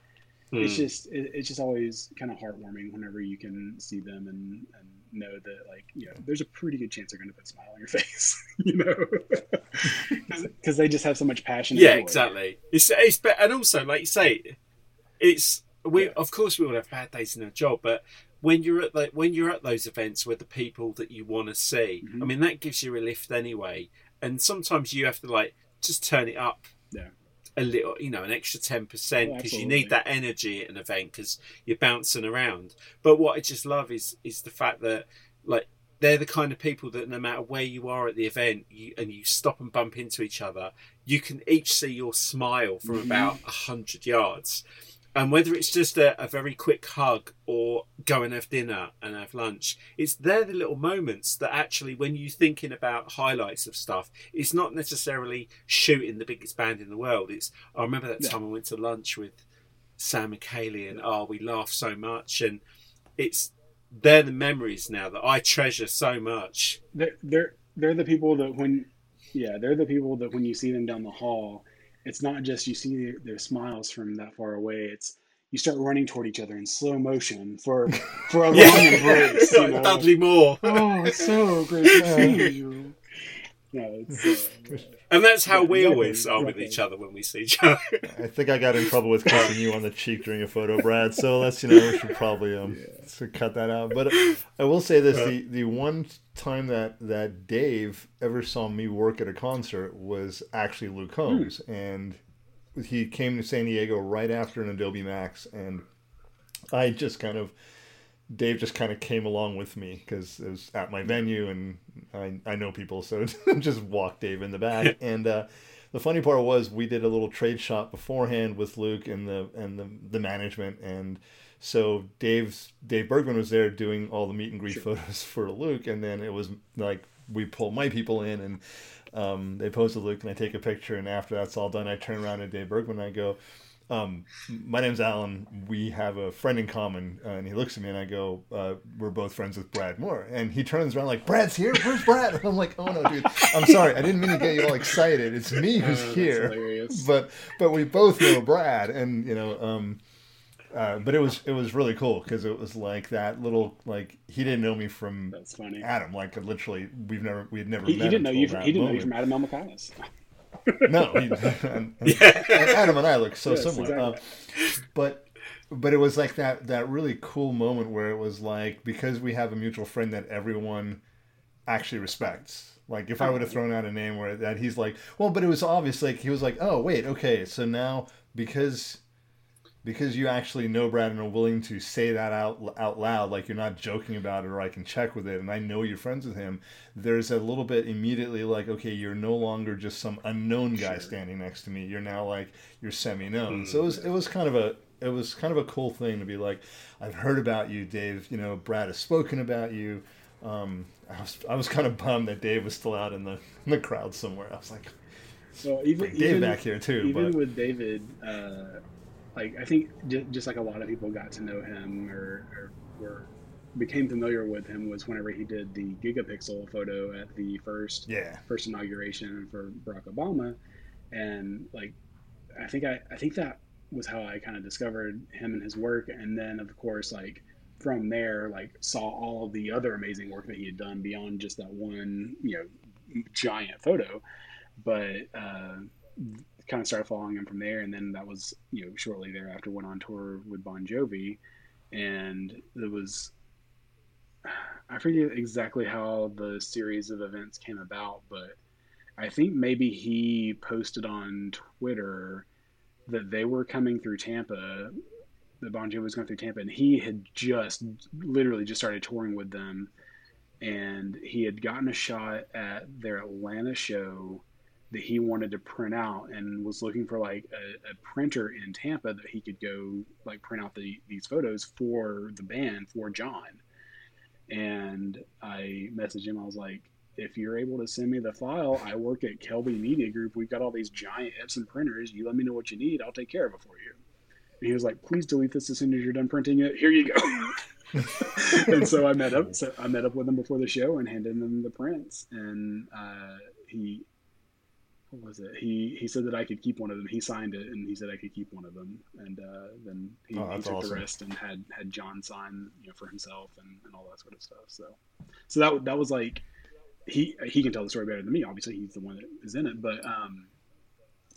mm. it's just it, it's just always kind of heartwarming whenever you can see them and, and know that like you know there's a pretty good chance they're going to put a smile on your face you know because they just have so much passion yeah exactly it's, it's and also like you say it's we yeah. of course we all have bad days in our job but when you're at like when you're at those events with the people that you want to see mm-hmm. i mean that gives you a lift anyway and sometimes you have to like just turn it up yeah a little, you know, an extra 10% because you need that energy at an event because you're bouncing around. But what I just love is is the fact that, like, they're the kind of people that no matter where you are at the event you, and you stop and bump into each other, you can each see your smile from mm-hmm. about a hundred yards. And whether it's just a, a, very quick hug or go and have dinner and have lunch, it's they're the little moments that actually, when you're thinking about highlights of stuff, it's not necessarily shooting the biggest band in the world. It's I remember that time yeah. I went to lunch with Sam and Kaylee, and oh, we laughed so much, and it's they're the memories now that I treasure so much. They're they're, they're the people that when yeah they're the people that when you see them down the hall it's not just you see their, their, smiles from that far away. It's you start running toward each other in slow motion for for a long embrace. You know? Dudley Moore. Oh, it's so great to see you. No, uh, and that's how yeah, we exactly, always are with each other when we see each other. I think I got in trouble with kissing you on the cheek during a photo, Brad. So let's you know we should probably um yeah. cut that out. But I will say this: the the one time that that Dave ever saw me work at a concert was actually Luke Combs, mm. and he came to San Diego right after an Adobe Max, and I just kind of Dave just kind of came along with me because it was at my venue and I, I know people, so just walked Dave in the back. and uh, the funny part was we did a little trade shot beforehand with Luke and the and the, the management and so Dave's Dave Bergman was there doing all the meet and greet sure. photos for Luke, and then it was like we pull my people in and um, they pose to Luke and I take a picture, and after that's all done, I turn around to Dave Bergman and I go, um, "My name's Alan. We have a friend in common." Uh, and he looks at me and I go, uh, "We're both friends with Brad Moore." And he turns around like, "Brad's here. Where's Brad?" And I'm like, "Oh no, dude. I'm sorry. I didn't mean to get you all excited. It's me who's oh, here." But but we both know Brad, and you know. Um, uh, but it was it was really cool because it was like that little like he didn't know me from That's funny. Adam like literally we've never we had never he, met he didn't know you from, he didn't moment. know you from Adam Elmakias. no, he, and, yeah. and Adam and I look so yes, similar. Exactly. Uh, but but it was like that that really cool moment where it was like because we have a mutual friend that everyone actually respects. Like if I would have thrown out a name where that he's like, well, but it was obvious. Like he was like, oh wait, okay, so now because because you actually know Brad and are willing to say that out out loud, like you're not joking about it, or I can check with it, and I know you're friends with him. There's a little bit immediately like, okay, you're no longer just some unknown guy sure. standing next to me. You're now like you're semi-known. Mm. So it was it was kind of a it was kind of a cool thing to be like, I've heard about you, Dave. You know, Brad has spoken about you. Um, I was I was kind of bummed that Dave was still out in the in the crowd somewhere. I was like, so even Dave even, back here too. Even but, with David. Uh, like I think just like a lot of people got to know him or, or were became familiar with him was whenever he did the gigapixel photo at the first yeah. first inauguration for Barack Obama, and like I think I I think that was how I kind of discovered him and his work, and then of course like from there like saw all the other amazing work that he had done beyond just that one you know giant photo, but. Uh, kind of started following him from there, and then that was you know shortly thereafter went on tour with Bon Jovi, and it was I forget exactly how the series of events came about, but I think maybe he posted on Twitter that they were coming through Tampa, that Bon Jovi was going through Tampa, and he had just literally just started touring with them, and he had gotten a shot at their Atlanta show that he wanted to print out and was looking for like a, a, printer in Tampa that he could go like print out the, these photos for the band for John. And I messaged him. I was like, if you're able to send me the file, I work at Kelby Media Group. We've got all these giant Epson printers. You let me know what you need. I'll take care of it for you. And he was like, please delete this as soon as you're done printing it. Here you go. and so I met up. So I met up with him before the show and handed him the prints. And uh, he was it? He he said that I could keep one of them. He signed it, and he said I could keep one of them. And uh, then he, oh, he took awesome. the rest and had had John sign you know for himself and, and all that sort of stuff. So so that that was like he he can tell the story better than me. Obviously, he's the one that is in it. But um,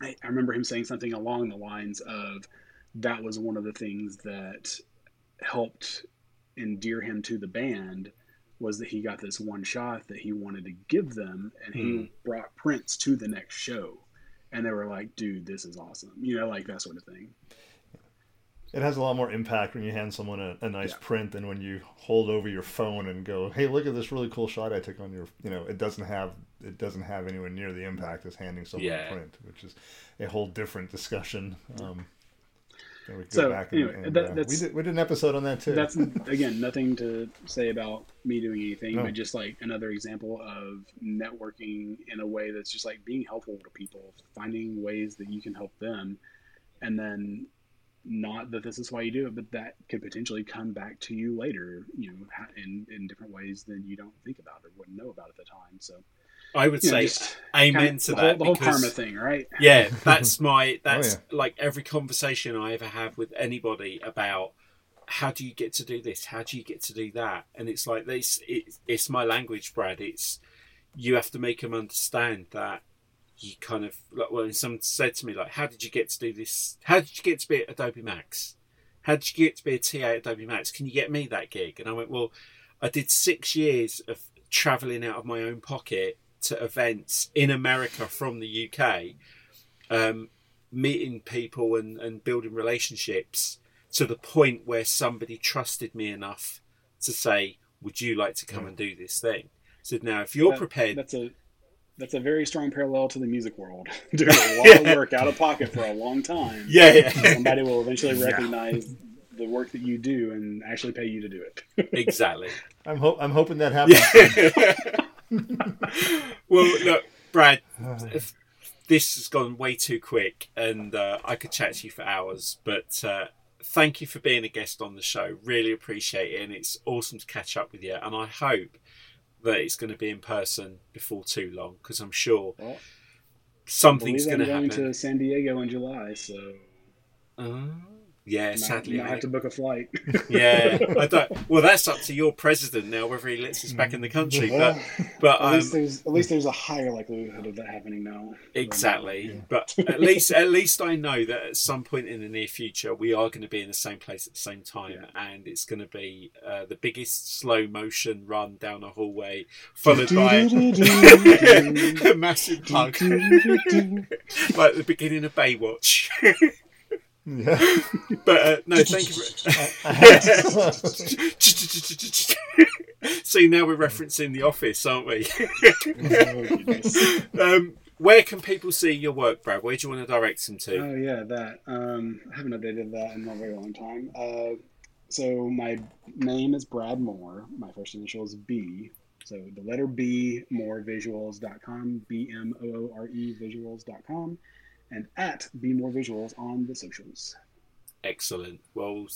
I, I remember him saying something along the lines of that was one of the things that helped endear him to the band was that he got this one shot that he wanted to give them, and he mm. brought prints to the next show, and they were like, "Dude, this is awesome," you know, like that sort of thing. It has a lot more impact when you hand someone a, a nice yeah. print than when you hold over your phone and go, "Hey, look at this really cool shot I took on your." You know, it doesn't have it doesn't have anywhere near the impact as handing someone yeah. a print, which is a whole different discussion. Um, we go so, back and, anyway, that, uh, we, did, we did an episode on that too. That's again nothing to say about me doing anything, no. but just like another example of networking in a way that's just like being helpful to people, finding ways that you can help them, and then not that this is why you do it, but that could potentially come back to you later, you know, in in different ways than you don't think about or wouldn't know about at the time. So I would say amen to the that. Whole, the whole karma thing, right? Yeah, that's my oh, that's oh, yeah. like every conversation I ever have with anybody about how do you get to do this? How do you get to do that? And it's like this. It, it's my language, Brad. It's you have to make them understand that you kind of like when someone said to me like, "How did you get to do this? How did you get to be at Adobe Max? How did you get to be a TA at Adobe Max? Can you get me that gig?" And I went, "Well, I did six years of traveling out of my own pocket to events in America from the UK, um, meeting people and, and building relationships to the point where somebody trusted me enough to say, "Would you like to come and do this thing?" So now, if you're that, prepared, that's a that's a very strong parallel to the music world. Doing a lot of work out of pocket for a long time. Yeah, yeah. Somebody will eventually recognize the work that you do and actually pay you to do it. exactly. I'm ho- I'm hoping that happens. well, look, Brad, this has gone way too quick, and uh, I could chat to you for hours. But uh, thank you for being a guest on the show. Really appreciate it, and it's awesome to catch up with you. And I hope that it's going to be in person before too long, because I'm sure Well, something's going to going happen. to San Diego in July, so Uh, yeah, might, sadly, I- have to book a flight. yeah. I don't. Well, that's up to your president now whether he lets us back in the country. But but at um, least there's at least there's a higher likelihood of that happening now. Exactly, but at least at least I know that at some point in the near future we are going to be in the same place at the same time, and it's going to be uh, the biggest slow motion run down a hallway, followed by a massive hug, like the beginning of Baywatch. Yeah. but uh, no, thank you. For... See, now we're referencing The Office, aren't we? Um, where can people see your work, Brad? Where do you want to direct them to? Oh yeah, that. Um, I haven't updated that in a very long time. Uh, so my name is Brad Moore. My first initial is B. So the letter B, moorevisuals.com, B M O O R E visuals.com, and at Be More Visuals on the socials. Excellent. Well,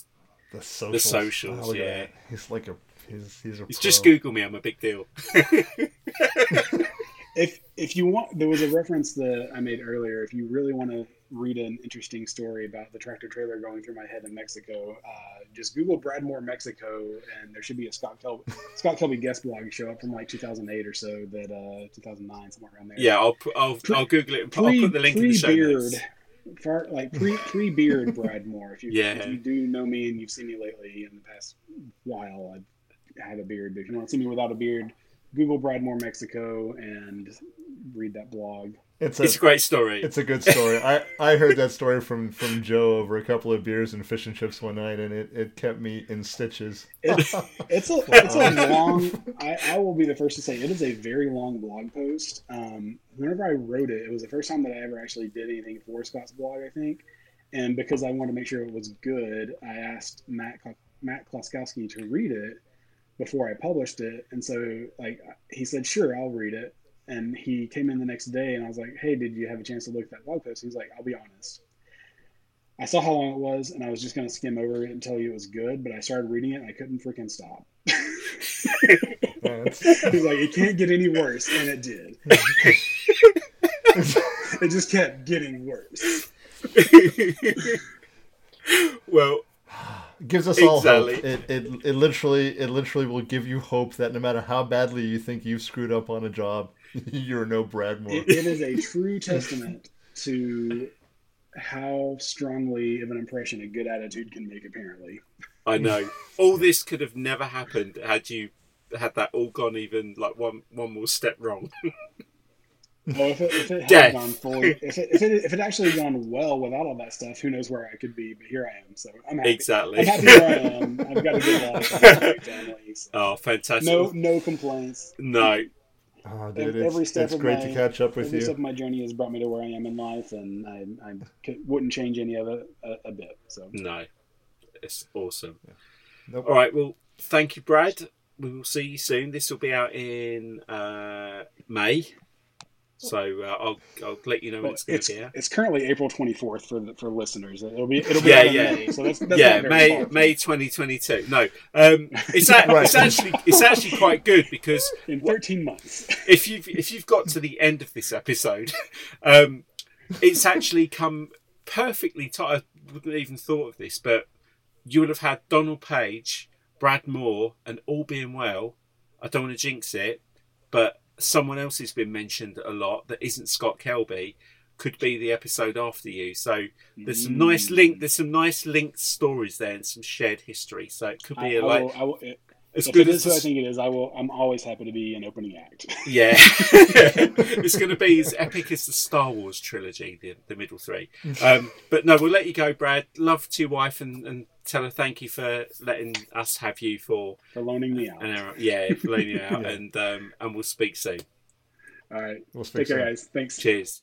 The socials. socials, Oh, yeah. that. He's like a he's he's a it's pro. just Google me. I'm a big deal. If if you want, there was a reference that I made earlier. If you really want to read an interesting story about the tractor trailer going through my head in Mexico, uh, just Google Brad Moore Mexico, and there should be a Scott Kelby Scott Kelby guest blog show up from like 2008 or so, that uh, 2009 somewhere around there. Yeah, I'll I'll, I'll Google it and I'll put the link in the show beard, far like pre pre beard Brad Moore. If you Yeah. if you do know me and you've seen me lately in the past while, I have a beard. But if you want to see me without a beard, Google Brad Moore Mexico and read that blog. It's a It's a great story. it's a good story. I, I heard that story from, from Joe over a couple of beers and fish and chips one night, and it, it kept me in stitches. It's it's a it's a long. I, I will be the first to say it is a very long blog post. Um, whenever I wrote it, it was the first time that I ever actually did anything for Scott's blog. I think, and because I wanted to make sure it was good, I asked Matt Matt Kloskowski to read it before I published it, and so like he said, sure, I'll read it. And he came in the next day, and I was like, "Hey, did you have a chance to look at that blog post?" He's like, "I'll be honest, I saw how long it was, and I was just going to skim over it and tell you it was good, but I started reading it and I couldn't freaking stop. It's- He's like, it can't get any worse, and it did. it just kept getting worse. well, gives us all hope. It, it it literally it literally will give you hope that no matter how badly you think you've screwed up on a job, you're no Brad Moore. It, it is a true testament to how strongly of an impression a good attitude can make, apparently. I know all this could have never happened had you had that all gone even like one one more step wrong. Well, if it, if it had Death. gone fully, if it, if, it, if it actually gone well without all that stuff, who knows where I could be, but here I am. So I'm happy. exactly. I'm happy where I am. I've got a good life. I've got a great family. So. oh, fantastic! No, no complaints. no. Oh, Ev- dude, it's, every step it's of great my- to catch up with Every step you. of my journey has brought me to where I am in life, and I, I c- wouldn't change any of it a, a bit. So No, it's awesome. Nope. All right, well, thank you, Brad. We will see you soon. This will be out in uh, May, so uh, I'll I'll let you know when well, it's going to be out. it's currently April 24th for the, for listeners. It'll be it'll be Yeah, yeah. May. So that's, that's yeah, May far. May 2022. No, um, it's a, Right. it's actually it's actually quite good because in 13 months. if you've if you've got to the end of this episode, um, it's actually come perfectly. T- I wouldn't even thought of this, but you would have had Donald Page, Brad Moore, and all being well. I don't want to jinx it, but someone else who's been mentioned a lot that isn't Scott Kelby. Could be the episode after you. So there's some nice Mm. link. There's some nice linked stories there and some shared history. So it could be I a like will, I will, as if good it as who I think it is, I will. I'm always happy to be an opening act. Yeah, it's going to be as epic as the Star Wars trilogy, the, the middle three. Um, but no, we'll let you go, Brad. Love to your wife and, and tell her thank you for letting us have you for for loaning me out. an hour. Yeah, for letting you out, Yeah. and um, and we'll speak soon. All right. We'll Take fix care, guys. Thanks. Cheers.